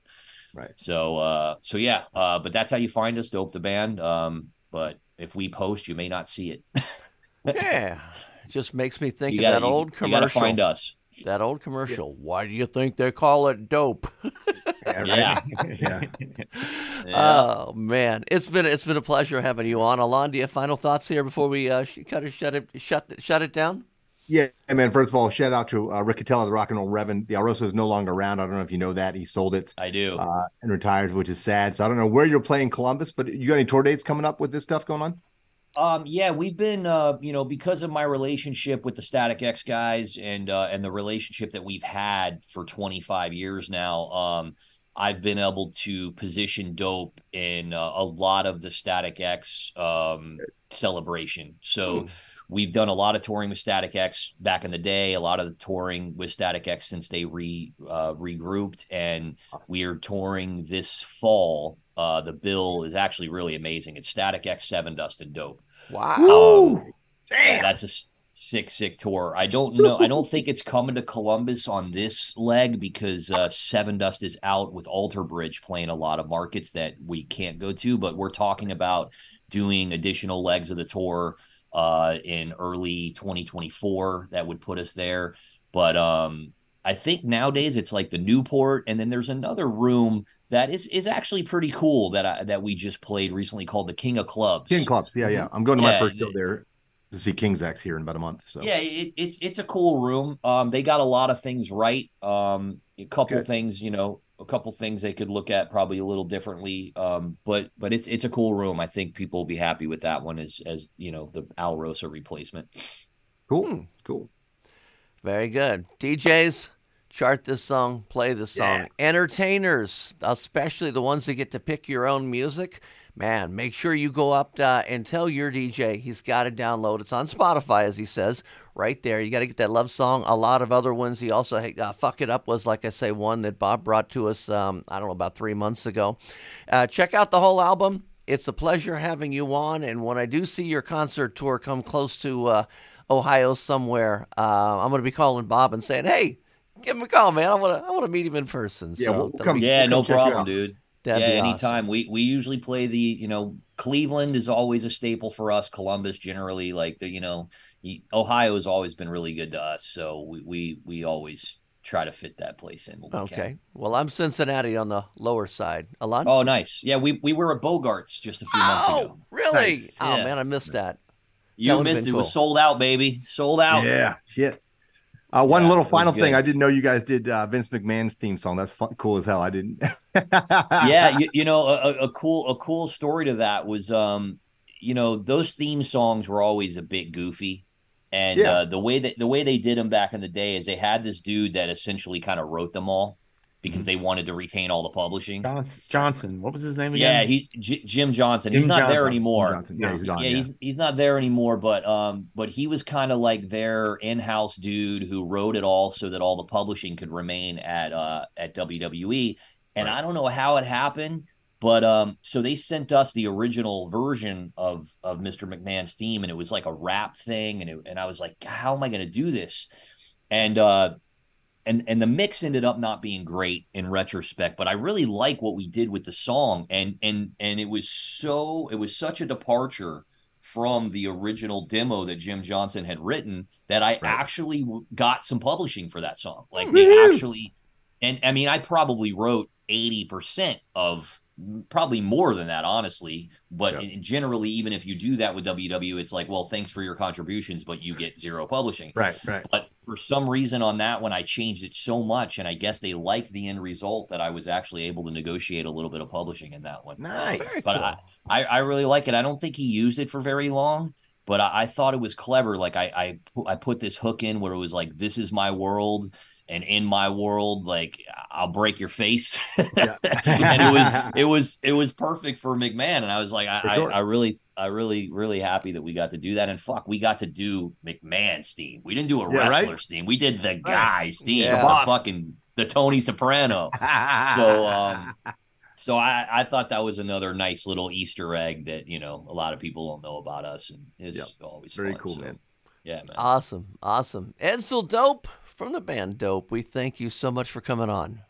Right. So, uh, so yeah, uh, but that's how you find us, Dope the Band. Um, but if we post, you may not see it. Yeah. Just makes me think You of gotta, that you- old you gotta commercial. find us. That old commercial. Why do you think they call it dope? Yeah. yeah. Yeah. Oh man, it's been it's been a pleasure having you on. Ilan, do you have final thoughts here before we uh, sh- cut it, shut it, shut shut it down? Yeah, man. First of all, shout out to uh, Rick Cautela, the rock and roll Reverend. The Alrosa is no longer around. I don't know if you know that. He sold it I do. uh, and retired, which is sad. So I don't know where you're playing Columbus, but you got any tour dates coming up with this stuff going on? Um, yeah, we've been, uh, you know, because of my relationship with the Static X guys and uh, and the relationship that we've had for 25 years now. Um, I've been able to position Dope in uh, a lot of the Static X um, celebration. So. We've done a lot of touring with Static X back in the day, a lot of the touring with Static X since they re uh, regrouped, and we are touring this fall. Uh, the bill is actually really amazing. It's Static X, Sevendust, and Dope. Wow. Um, yeah, that's a sick, sick tour. I don't know. I don't think it's coming to Columbus on this leg because uh, Sevendust is out with Alter Bridge playing a lot of markets that we can't go to. But we're talking about doing additional legs of the tour uh, in early 2024. That would put us there. But um, I think nowadays it's like the Newport, and then there's another room that is is actually pretty cool that I, that we just played recently called the King of Clubs. King Clubs. Yeah, yeah. I'm going to my Yeah, first show there to see King's X here in about a month. So Yeah, it, it's it's a cool room. Um, they got a lot of things right. Um, a couple Good. things, you know, a couple things they could look at probably a little differently. Um, but but it's it's a cool room. I think people will be happy with that one as as you know the Alrosa replacement. cool, Hmm. cool. Very good. DJs, chart this song, play this song. Entertainers, especially the ones that get to pick your own music, man, make sure you go up uh, and tell your DJ he's got to download. It's on Spotify, as he says, right there. You got to get that love song. A lot of other ones. He also uh, fuck it up was like I say one that Bob brought to us. Um, I don't know about three months ago. Uh, check out the whole album. It's a pleasure having you on, and when I do see your concert tour come close to uh, Ohio somewhere, uh, I'm going to be calling Bob and saying, "Hey, give him a call, man. I want to, I want to meet him in person." Yeah, So we'll- we'll come- be- Yeah, We'll no come check problem, dude. That'd yeah, be awesome. anytime. We we usually play the you know Cleveland is always a staple for us. Columbus generally like the you know Ohio has always been really good to us, so we we we always try to fit that place in. when we can. Okay. Well, I'm Cincinnati on the lower side. Ilan? Oh, nice. Yeah, we we were at Bogarts just a few months Oh, ago. really? Nice. Oh Yeah. man, I missed that. You would've missed been it. It was sold out, baby. Sold out. Yeah, shit. Uh, one Yeah, little final thing. I didn't know you guys did uh, Vince McMahon's theme song. That's fun, cool as hell. I didn't. yeah, you, you know, a, a- cool a cool story to that was um, you know, those theme songs were always a bit goofy. And Yeah. uh, the way that the way they did them back in the day is they had this dude that essentially kind of wrote them all. Because they wanted to retain all the publishing. Johnson, Johnson. What was his name again? Yeah, he J- Jim Johnson. Jim he's not there anymore. Yeah, he's gone. yeah, Yeah, he's he's not there anymore, but um, but he was kind of like their in-house dude who wrote it all so that all the publishing could remain at uh at WWE. And I don't know how it happened, but um, so they sent us the original version of of Mr. McMahon's theme, and it was like a rap thing, and it, and I was like, how am I going to do this? And uh, and and the mix ended up not being great in retrospect but i really like what we did with the song. And and and it was so it was such a departure from the original demo that jim johnson had written that i actually w- got some publishing for that song. Like they actually and i mean i probably wrote 80% of probably more than that honestly but Yeah. in- generally even if you do that with ww it's like well thanks for your contributions but you get zero publishing Right, right. but for some reason on that one, I changed it so much, and I guess they liked the end result that I was actually able to negotiate a little bit of publishing in that one. Nice. But I, I, I really like it. I don't think he used it for very long, but I, I thought it was clever. Like I, I, pu- I put this hook in where it was like, "This is my world." And in my world, like I'll break your face, Yeah. and it was it was it was perfect for McMahon. And I was like, I, sure. I, I really, I really, really happy that we got to do that. And fuck, we got to do McMahon's theme. We didn't do a Yeah, right? wrestler's theme. We did the guy's theme, Yeah. the Boss. fucking the Tony Soprano. So, um, so I, I thought that was another nice little Easter egg that you know a lot of people don't know about us, and is Yep. always Very fun. cool, So, man. Yeah, man. Awesome, awesome. and Edsel Dope from the band Dope. We thank you so much for coming on.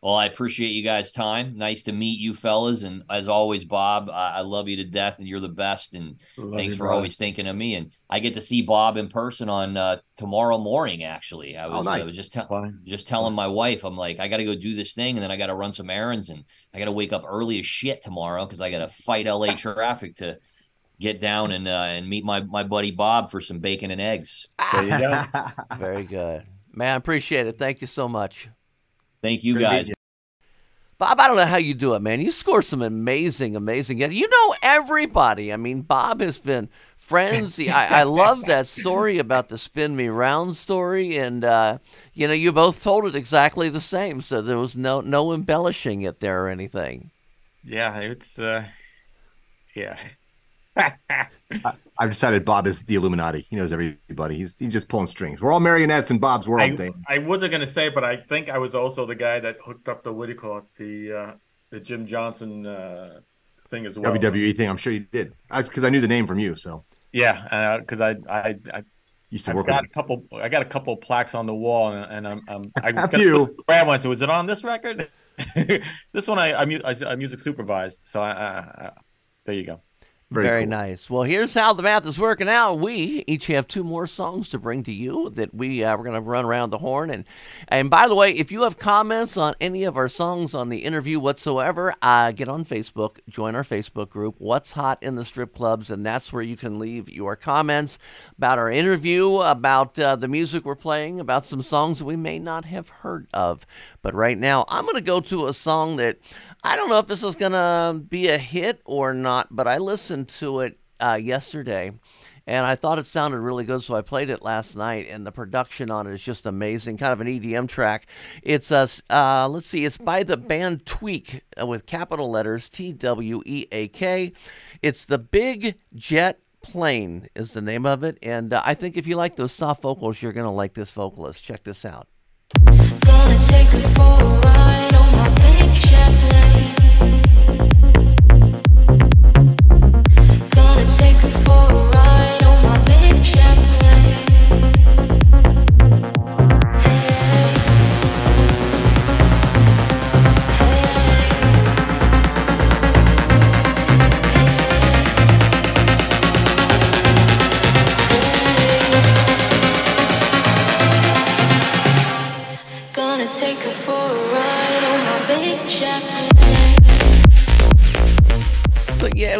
Well, I appreciate you guys' time. Nice to meet you, fellas, and as always, Bob, I, I love you to death, and you're the best. And Love thanks you, for brother. always thinking of me. And I get to see Bob in person on uh, tomorrow morning. Actually, I was, Oh, nice. I was just tell just telling my wife, I'm like, I got to go do this thing, and then I got to run some errands, and I got to wake up early as shit tomorrow because I got to fight LA traffic to get down and uh, and meet my my buddy Bob for some bacon and eggs. There you go. Very good, man. Appreciate it. Thank you so much. Thank you Good guys. you. Bob, I don't know how you do it, man. You score some amazing, amazing guests. You know everybody. I mean, Bob has been friends. I, I love that story about the spin me round story, and uh, you know, you both told it exactly the same. So there was no no embellishing it there or anything. Yeah, it's uh, yeah. I've decided Bob is the Illuminati. He knows everybody. He's he's just pulling strings. We're all marionettes in Bob's world. I. I wasn't gonna say, but I think I was also the guy that hooked up the what do you call it, the uh, the Jim Johnson uh, thing as well. WWE thing. I'm sure you did. Because I knew the name from you, so Yeah, because I I I used to I've work got a couple. I got a couple of plaques on the wall, and, and I'm, I'm I was Have you? Brad one. So was it on this record? this one I I, I, I music supervised. So I, I, I there you go. Very Very, cool. nice. Well, here's how the math is working out. We each have two more songs to bring to you that we uh, we're going to run around the horn. And and by the way, if you have comments on any of our songs on the interview whatsoever, uh, get on Facebook, join our Facebook group, What's Hot in the Strip Clubs, and that's where you can leave your comments about our interview, about uh, the music we're playing, about some songs that we may not have heard of. But right now, I'm going to go to a song that I don't know if this is going to be a hit or not, but I listened to it uh, yesterday and I thought it sounded really good, so I played it last night. And the production on it is just amazing, kind of an EDM track. It's a, uh, let's see, it's by the band Tweak uh, with capital letters T W E A K. It's the Big Jet Plane is the name of it, and uh, I think if you like those soft vocals, you're gonna like this vocalist. Check this out.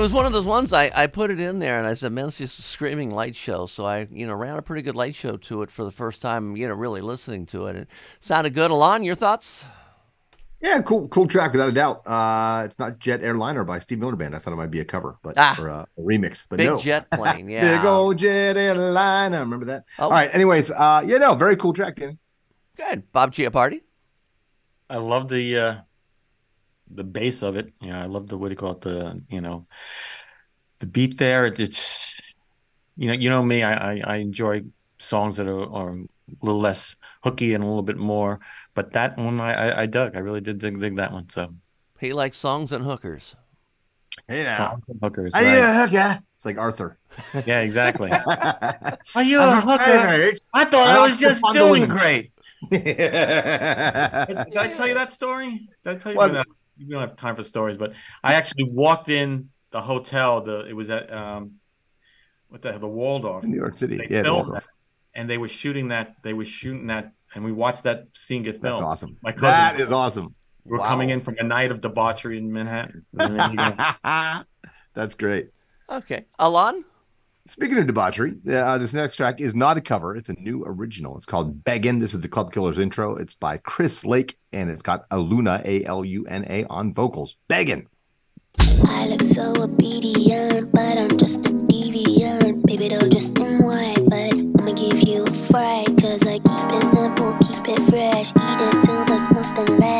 Was one of those ones I, I put it in there and I said, man, it's just a screaming light show. So I, you know, ran a pretty good light show to it for the first time, you know, really listening to it. It sounded good. Ilan, your thoughts? Yeah, cool, cool track without a doubt. Uh, it's not Jet Airliner by Steve Miller Band. I thought it might be a cover, but Ah. or uh, a remix. But Big no, jet plane, yeah. big old Jet Airliner. Remember that? Oh. All right. Anyways, uh, yeah, no, very cool track, Danny. Good. Bob Chiappardi. I love the uh, the base of it. You know, I love the what do you call it? The you know, the beat there. It, it's you know, you know me. I I, I enjoy songs that are, are a little less hooky and a little bit more. But that one I I, I dug. I really did dig, dig that one. So He likes songs and hookers. Hey now. songs and hookers. Are right. you a hooker? It's like Arthur. Yeah, exactly. Are you a hooker? I thought I was just doing great. Did I I tell you that story? Did I tell you What? that? You don't have time for stories, but I actually walked in the hotel. The it was at um, what the hell, the Waldorf. New York City. They Yeah, filmed Waldorf. that, and they were shooting that. They were shooting that, and we watched that scene get That's filmed. awesome. My cousin, That is awesome. We're Wow. coming in from a night of debauchery in Manhattan. And then, you know, That's great. Okay. Ilan? Speaking of debauchery, uh, this next track is not a cover. It's a new original. It's called Beggin. This is the Club Killers intro. It's by Chris Lake, and it's got Aluna, A L U N A, on vocals. Beggin. I look so obedient, but I'm just a deviant. Baby, though, just in white, but I'ma give you a fright. Cause I keep it simple, keep it fresh. Eat it till there's nothing left.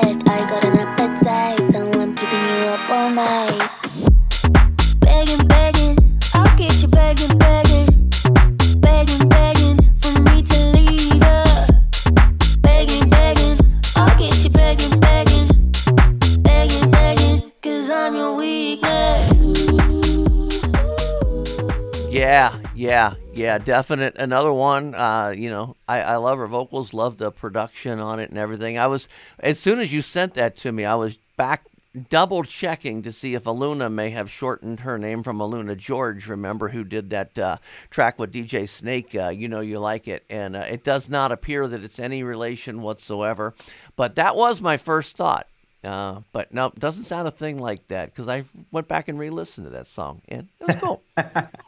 Yeah, yeah, yeah, definite. Another one. Uh, you know, I, I love her vocals, love the production on it and everything. I was as soon as you sent that to me, I was back double checking to see if Aluna may have shortened her name from Aluna George. Remember who did that uh, track with DJ Snake? Uh, you know you like it, and uh, it does not appear that it's any relation whatsoever. But that was my first thought. Uh, but no, doesn't sound a thing like that because I went back and re-listened to that song, and it was cool.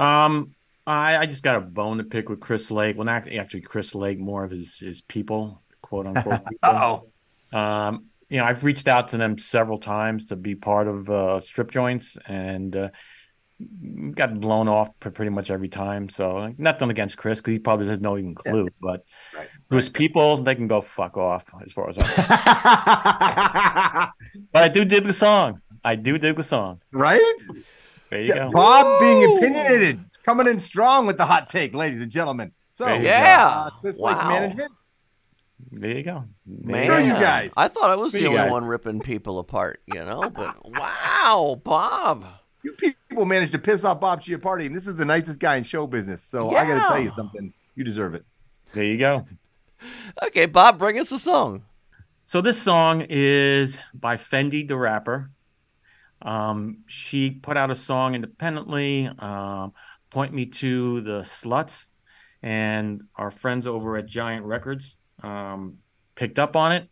Um, I, I just got a bone to pick with Chris Lake. Well, not actually Chris Lake, more of his his people, quote unquote. Uh-oh. Um, you know, I've reached out to them several times to be part of uh, strip joints, and uh, got blown off pretty much every time. So nothing against Chris because he probably has no even clue. But Right, those people, they can go fuck off as far as I'm. but I do dig the song. I do dig the song. right? There you go. Bob being opinionated, coming in strong with the hot take, ladies and gentlemen. So, Yeah. uh, Chris Lake Management. There you go. Man, Screw you guys. I thought I was Screw the only guys. one ripping people apart, you know. But wow, Bob. You people managed to piss off Bob Chiappardi, and this is the nicest guy in show business. So I got to tell you something. You deserve it. There you go. Okay, Bob, bring us a song. So this song is by Fendi the rapper. Um, she put out a song independently. Um, Point me to the sluts, and our friends over at Giant Records um, picked up on it.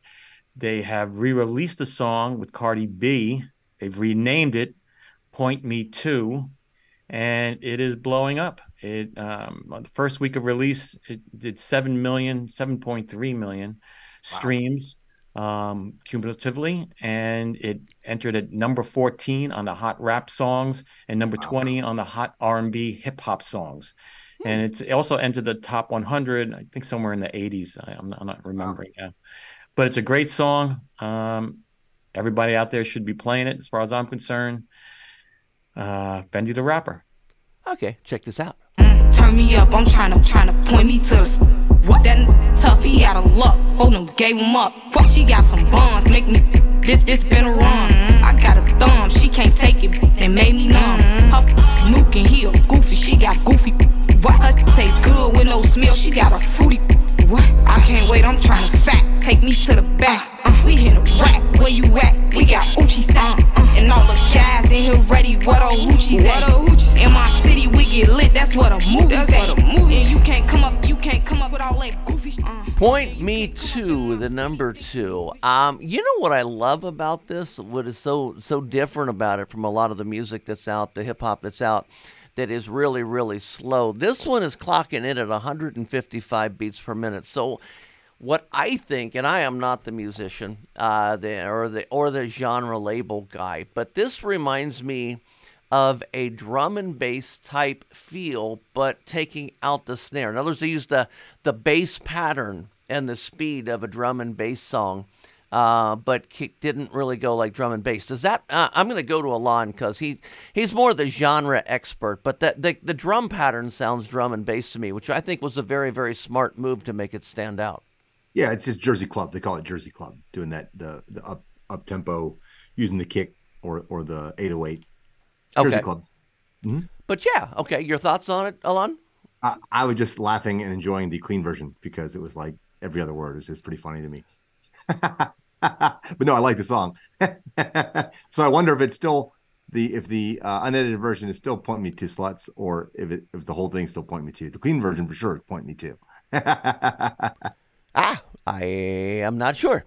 They have re-released the song with Cardi B. They've renamed it "Point Me To," and it is blowing up. It um, the first week of release, it did seven million, seven point three million streams um, cumulatively, and it entered at number 14 on the hot rap songs and number 20 on the hot R&B hip hop songs. And it's it also entered the top 100, I think somewhere in the 80s. I, am not, I'm not remembering now, but it's a great song. Um, everybody out there should be playing it, as far as I'm concerned. Uh, Fendi the rapper. Okay, check this out. Turn me up, I'm tryna tryna point me to the s- what that tough, he out of luck. Oh no, gave him up. What she got some bonds, make me this bitch been a run. I got a thumb, she can't take it, they made me numb. Her nuking, he a goofy, she got goofy. What her taste good with no smell, she got a fruity. What? I can't wait, I'm trying to fat, take me to the back. Uh, we hit a rack, where you at? We got Uchi sound, uh, and all the guys in here ready. What a hoochies at? In my city, we get lit. That's what a movie's at. And you can't come up, you can't come up with all that goofy. sh- Uh. Point me to the number two. Um, you know what I love about this? What is so so different about it from a lot of the music that's out, the hip hop that's out, that is really really slow. This one is clocking in at 155 beats per minute. So, what I think, and I am not the musician, uh, the or the or the genre label guy, but this reminds me of a drum and bass type feel, but taking out the snare. In other words, they use the the bass pattern and the speed of a drum and bass song. Uh, but didn't really go like drum and bass. Does that? Uh, I'm going to go to Ilan because he he's more the genre expert. But that the the drum pattern sounds drum and bass to me, which I think was a very very smart move to make it stand out. Yeah, it's just Jersey Club. They call it Jersey Club, doing that the the up up tempo, using the kick or or the 808. Jersey Okay. Club. But yeah, okay. Your thoughts on it, Ilan? I, I was just laughing and enjoying the clean version because it was like every other word is just pretty funny to me. but no, I like the song. so I wonder if it's still the if the uh, unedited version is still pointing me to sluts or if it if the whole thing still point me to the clean version for sure is pointing me to. Ah, I am not sure.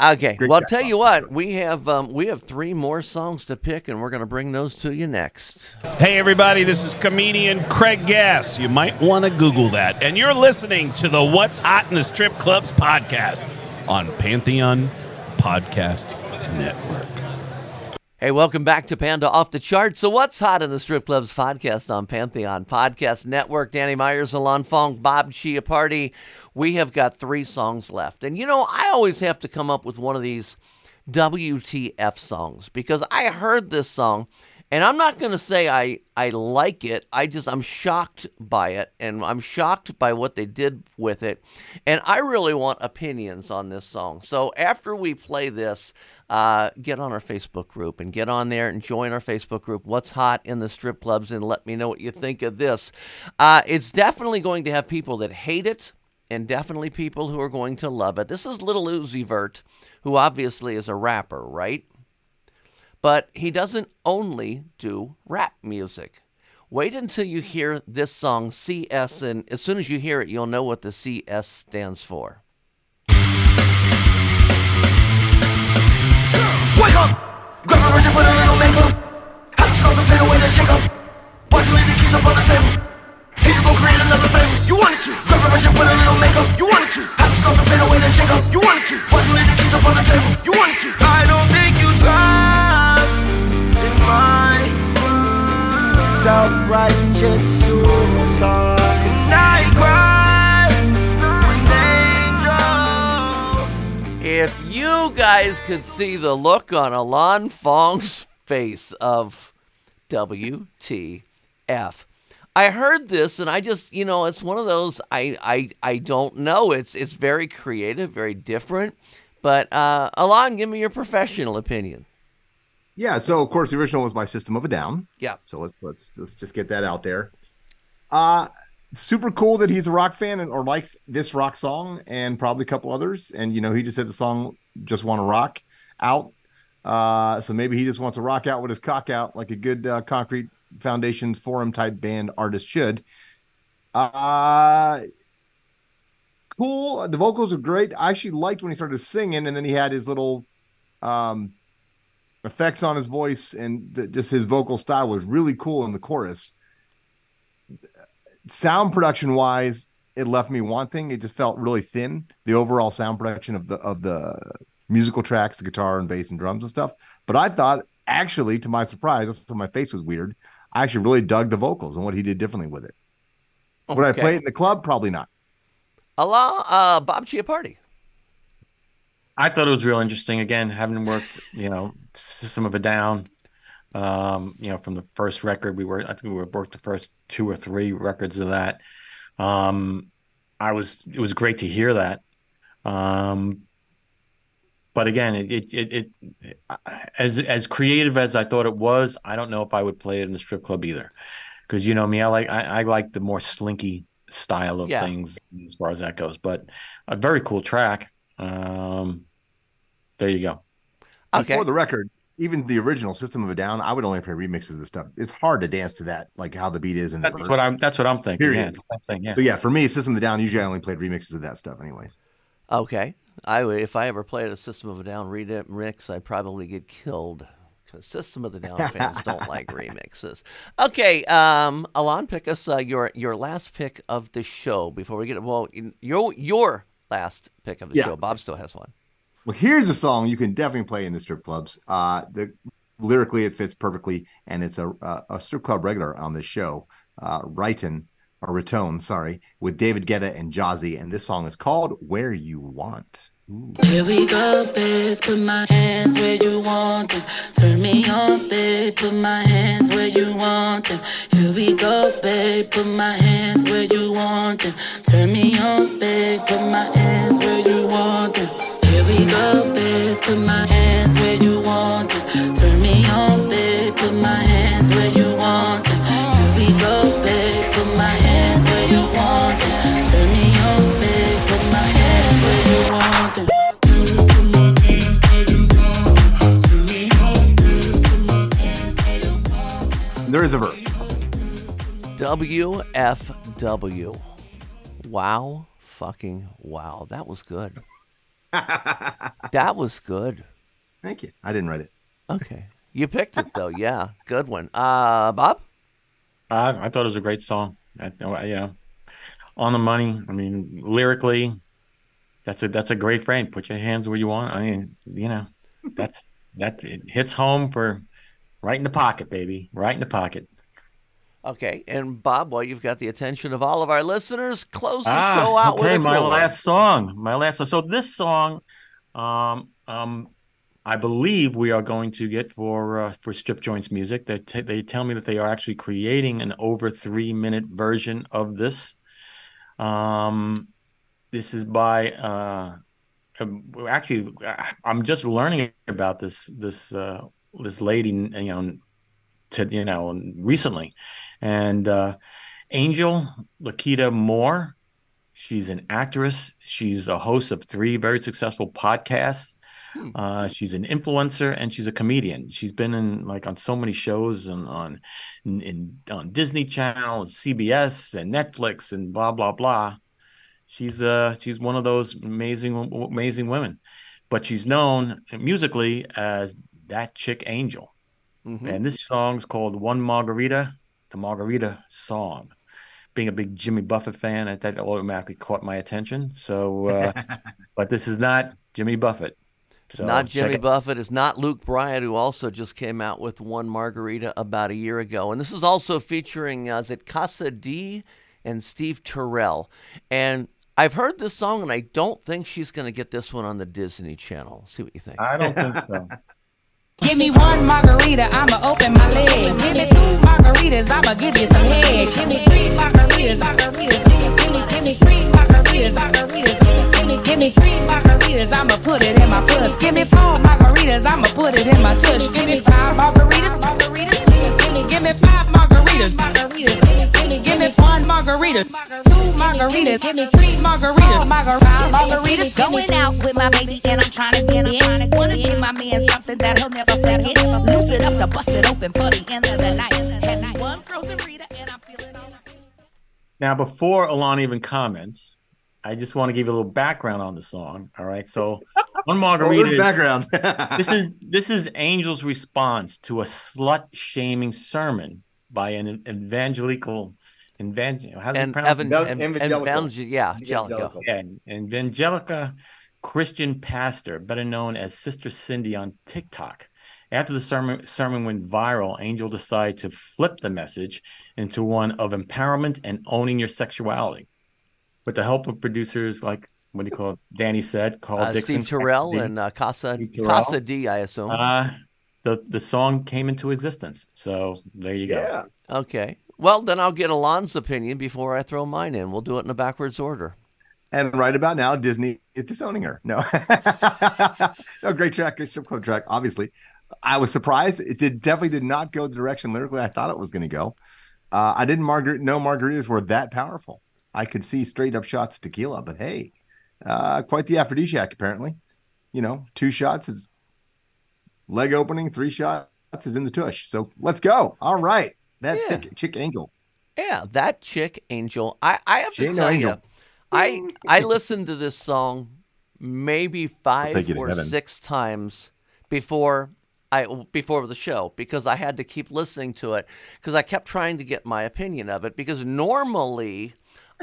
Okay, Great well, job, tell you what, we have um, we have three more songs to pick, and we're going to bring those to you next. Hey, everybody, this is comedian Craig Gass. You might want to Google that. And you're listening to the What's Hot in the Strip Clubs podcast on Pantheon Podcast Network. Hey, welcome back to Panda Off the Charts. So, what's hot in the strip clubs podcast on Pantheon Podcast Network? Danny Myers, Ilan Fong, Bob Chiappardi. We have got three songs left. And you know, I always have to come up with one of these WTF songs because I heard this song and I'm not going to say I, I like it. I just, I'm shocked by it and I'm shocked by what they did with it. And I really want opinions on this song. So after we play this, uh, get on our Facebook group and get on there and join our Facebook group. What's hot in the strip clubs? And let me know what you think of this. Uh, it's definitely going to have people that hate it and definitely people who are going to love it. This is Little Uzi Vert, who obviously is a rapper, right? But he doesn't only do rap music. Wait until you hear this song, CS, and as soon as you hear it, you'll know what the CS stands for. Wake up! Grab a version, put a little makeup. And fade away, shake up. The keys up on the table. Here you go, create another. You wanted to. Grab a version, put a little makeup. You wanted to. Have and fade away, then shake up. You wanted to. Watch you leave the keys up on the table. You wanted to. I don't think you trust in my self-righteous suicide. And I cry with angels. If you guys could see the look on Ilan Fong's face of WTF. I heard this and I just, you know, it's one of those I I I don't know. It's it's very creative, very different. But uh Ilan, give me your professional opinion. Yeah, so of course the original was by System of a Down. Yeah. So let's let's let's just get that out there. Uh super cool that he's a rock fan and or likes this rock song and probably a couple others. And you know, he just said the song "Just Want to Rock" out. Uh, so maybe he just wants to rock out with his cock out like a good uh, Concrete Foundations forum type band artist should. Uh cool. The vocals are great. I actually liked when he started singing, and then he had his little um effects on his voice and the, just his vocal style was really cool in the chorus. Sound production wise, it left me wanting. It just felt really thin. The overall sound production of the of the musical tracks, the guitar and bass and drums and stuff. But I thought, actually, to my surprise, that's why my face was weird. I actually really dug the vocals and what he did differently with it. Would I Okay. play it in the club? Probably not. Ilan, uh, Bob Chiappardi. I thought it was real interesting. Again, having worked, you know, System of a Down, um, you know, from the first record, we were, I think we were worked the first two or three records of that. Um, I was, it was great to hear that. Um, but again, it, it, it, it, as, as creative as I thought it was, I don't know if I would play it in the strip club either. Cause you know me, I like, I, I like the more slinky style of Yeah. things as far as that goes, but a very cool track. Um, there you go. Okay. For the record, even the original System of a Down, I would only play remixes of this stuff. It's hard to dance to that, like how the beat is. And That's what I'm. That's what I'm thinking. Period. Yeah, same thing, yeah. So yeah, for me, System of a Down, usually I only played remixes of that stuff, anyways. Okay. I if I ever played a System of a Down remix, I'd probably get killed because System of the Down fans don't like remixes. Okay, um, Ilan, pick us uh, your your last pick of the show before we get well your your last pick of the Yeah. show. Bob still has one. Well, here's a song you can definitely play in the strip clubs. Uh, the lyrically it fits perfectly, and it's a a, a strip club regular on this show. Uh, or Ratone, sorry, with David Guetta and Jazzy, and this song is called "Where You Want." Ooh. Here we go, babe. Put my hands where you want them. Turn me on, babe. Put my hands where you want them. Here we go, babe. Put my hands where you want them. Turn me on, babe. Put my hands where you want them. Here we go, babe. Put my hands There is a verse. WFW. Wow, fucking wow. That was good. that was good. Thank you. I didn't write it. Okay. You picked it, though. Yeah, good one. Uh, Bob? Uh, I thought it was a great song. I, you know, on the money. I mean, lyrically, that's a that's a great frame. Put your hands where you want. I mean, you know, that's that it hits home for right in the pocket, baby, right in the pocket. Okay. And Bob, while you've got the attention of all of our listeners, close the Ah, show out with okay, a my chord. last song. My last song. So this song, um, um, I believe we are going to get for uh, for Strip Joints music. They t- they tell me that they are actually creating an over three minute version of this. Um, this is by uh, um, actually I- I'm just learning about this this uh, this lady, you know, to you know recently, and uh, Angel Laketa Moore. She's an actress. She's a host of three very successful podcasts. Uh, she's an influencer and she's a comedian. She's been in like on so many shows and on in, in on Disney Channel, and CBS, and Netflix, and blah blah blah. She's uh she's one of those amazing amazing women, but she's known musically as that chick Angel. Mhm. And this song's called One Margarita, the Margarita Song. Being a big Jimmy Buffett fan, that, that automatically caught my attention. So, uh, but this is not Jimmy Buffett. So not Jimmy it- Buffett. It's not Luke Bryant, who also just came out with one margarita about a year ago. And this is also featuring, uh, is it Casa Di and Steve Terrell. And I've heard this song, and I don't think she's going to get this one on the Disney Channel. See what you think. I don't think so. Give me one margarita, I'ma open my legs. Give me two margaritas, I'ma give you some head. Give me three margaritas, margaritas. Give me, give me three margaritas, margaritas. Give me, give me three margaritas, I'ma put it in my puss. Give me four margaritas, I'ma put it in my tush. Give me five margaritas, margaritas. Give me, give me, five margaritas, margaritas. Give me, give me, give me one margarita, two margaritas. Give me three margaritas, margaritas. Margaritas Going out with my baby and I'm trying to get in. Wanna give my man something that he'll never forget. Loose it up to bust it open for the end of the night. Had one frozen Rita and I'm feeling all Now, before Alana even comments, I just want to give you a little background on the song. All right, so one margarita. there's is- background. this is this is Angel's response to a slut shaming sermon by an evangelical evangel. How's And it pronounced? evan- and- Evangelical. evangel- yeah, Evangelical. Yeah, Evangelica Christian pastor, better known as Sister Cindy on TikTok. After the sermon, sermon went viral, Angel decided to flip the message into one of empowerment and owning your sexuality. With the help of producers like, what do you call it? Danny said, Carl Uh, Dixon. Steve Terrell XD, and uh, Casa, Terrell. Casa Di, I assume. Uh, the, the song came into existence. So there you go. Okay. Well, then I'll get Ilan's opinion before I throw mine in. We'll do it in a backwards order. And right about now, Disney is disowning her. No, no, great track, great strip club track. Obviously, I was surprised. It did definitely did not go the direction lyrically I thought it was going to go. Uh, I didn't margar- know margaritas were that powerful. I could see straight up shots of tequila, but hey, uh, quite the aphrodisiac apparently. You know, two shots is leg opening, three shots is in the tush. So let's go. All right, that Yeah. chick, chick angel. Yeah, that chick Angel. I, I have to tell angel. you, I I listened to this song maybe five take you to or six times before I before the show because I had to keep listening to it because I kept trying to get my opinion of it because normally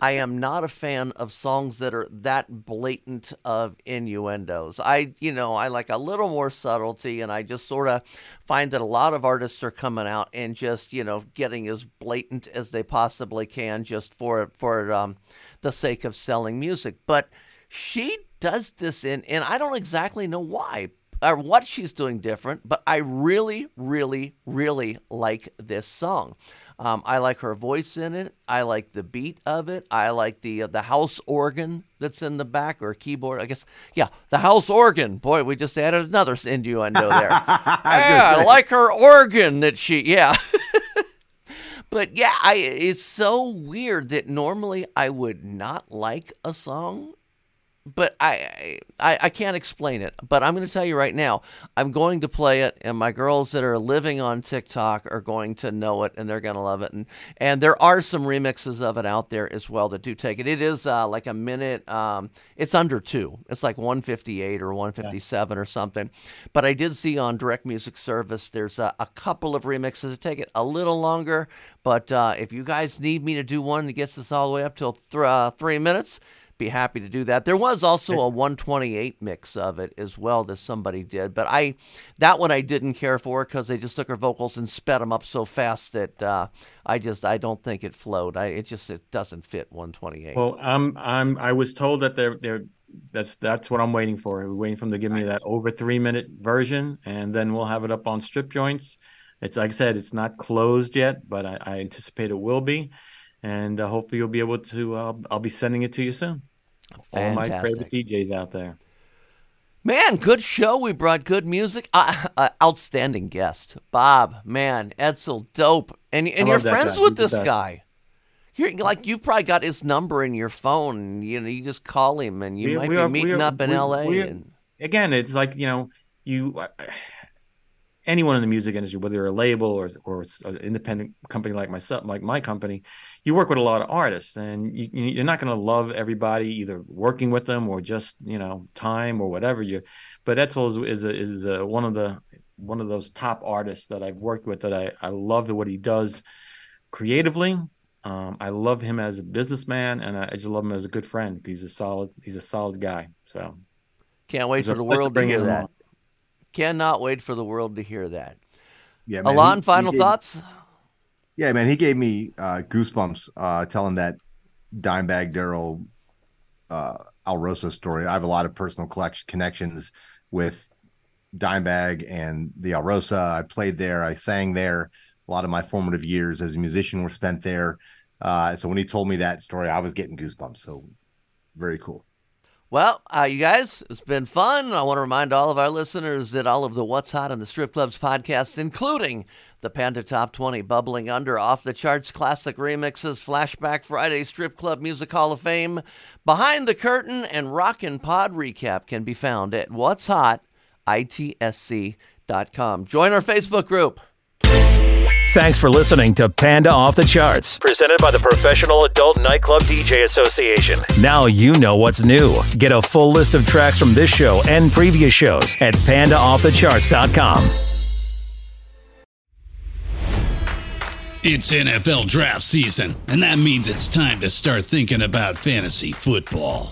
I am not a fan of songs that are that blatant of innuendos. I, you know, I like a little more subtlety, and I just sort of find that a lot of artists are coming out and just, you know, getting as blatant as they possibly can just for for um, the sake of selling music. But she does this in, and I don't exactly know why or what she's doing different, but I really, really, really like this song. Um, I like her voice in it. I like the beat of it. I like the uh, the house organ that's in the back or keyboard. I guess yeah, the house organ. Boy, we just added another innuendo there. yeah, I like her organ that she yeah. but yeah, I it's so weird that normally I would not like a song but I, I I can't explain it. But I'm going to tell you right now, I'm going to play it, and my girls that are living on TikTok are going to know it, and they're going to love it. And and there are some remixes of it out there as well that do take it. It is uh, like a minute. Um, it's under two. It's like 158 or 157 yeah. or something. But I did see on Direct Music Service there's a, a couple of remixes that take it a little longer. But uh, if you guys need me to do one that gets us all the way up till th- uh, three minutes be happy to do that. There was also a 128 mix of it as well that somebody did, but I that one I didn't care for because they just took her vocals and sped them up so fast that uh, I just I don't think it flowed. I it just it doesn't fit 128. Well, I'm I'm I was told that they're they're that's that's what I'm waiting for. We're waiting for them to give nice. me that over three minute version, and then we'll have it up on strip joints. It's like I said, it's not closed yet, but I, I anticipate it will be and uh, hopefully you'll be able to. Uh, I'll be sending it to you soon. Fantastic. All my favorite DJs out there. Man, good show. We brought good music. Uh, uh, outstanding guest, Bob. Man, Edsel, dope. And and you're friends with this guy. You're like you've probably got his number in your phone. You know, you just call him, and you we, might we be are, meeting are, up in we, L.A. and... Again, it's like you know, you anyone in the music industry, whether you're a label or or an independent company like myself, like my company, you work with a lot of artists, and you, you're not going to love everybody either working with them or just you know time or whatever you. But Edsel is is, a, is a, one of the one of those top artists that I've worked with that I I love what he does creatively. Um, I love him as a businessman, and I, just love him as a good friend. He's a solid he's a solid guy. So can't wait for the world to hear that. On. Cannot wait for the world to hear that. Yeah, man, Ilan, he, final he gave, thoughts? Yeah, man, he gave me uh, goosebumps uh, telling that Dimebag Darrell uh, Alrosa story. I have a lot of personal collection connections with Dimebag and the Alrosa. I played there, I sang there. A lot of my formative years as a musician were spent there. Uh, so when he told me that story, I was getting goosebumps. So very cool. Well, uh, you guys, it's been fun. I want to remind all of our listeners that all of the What's Hot in the Strip Clubs podcasts, including the Panda Top 20, Bubbling Under, Off the Charts, Classic Remixes, Flashback Friday, Strip Club Music Hall of Fame, Behind the Curtain, and Rockin' Pod Recap can be found at What's Hot, ITSC.com. Join our Facebook group. Thanks for listening to Panda Off the Charts, presented by the Professional Adult Nightclub DJ Association. Now you know what's new. Get a full list of tracks from this show and previous shows at pandaoffthecharts.com. It's NFL draft season, and that means it's time to start thinking about fantasy football.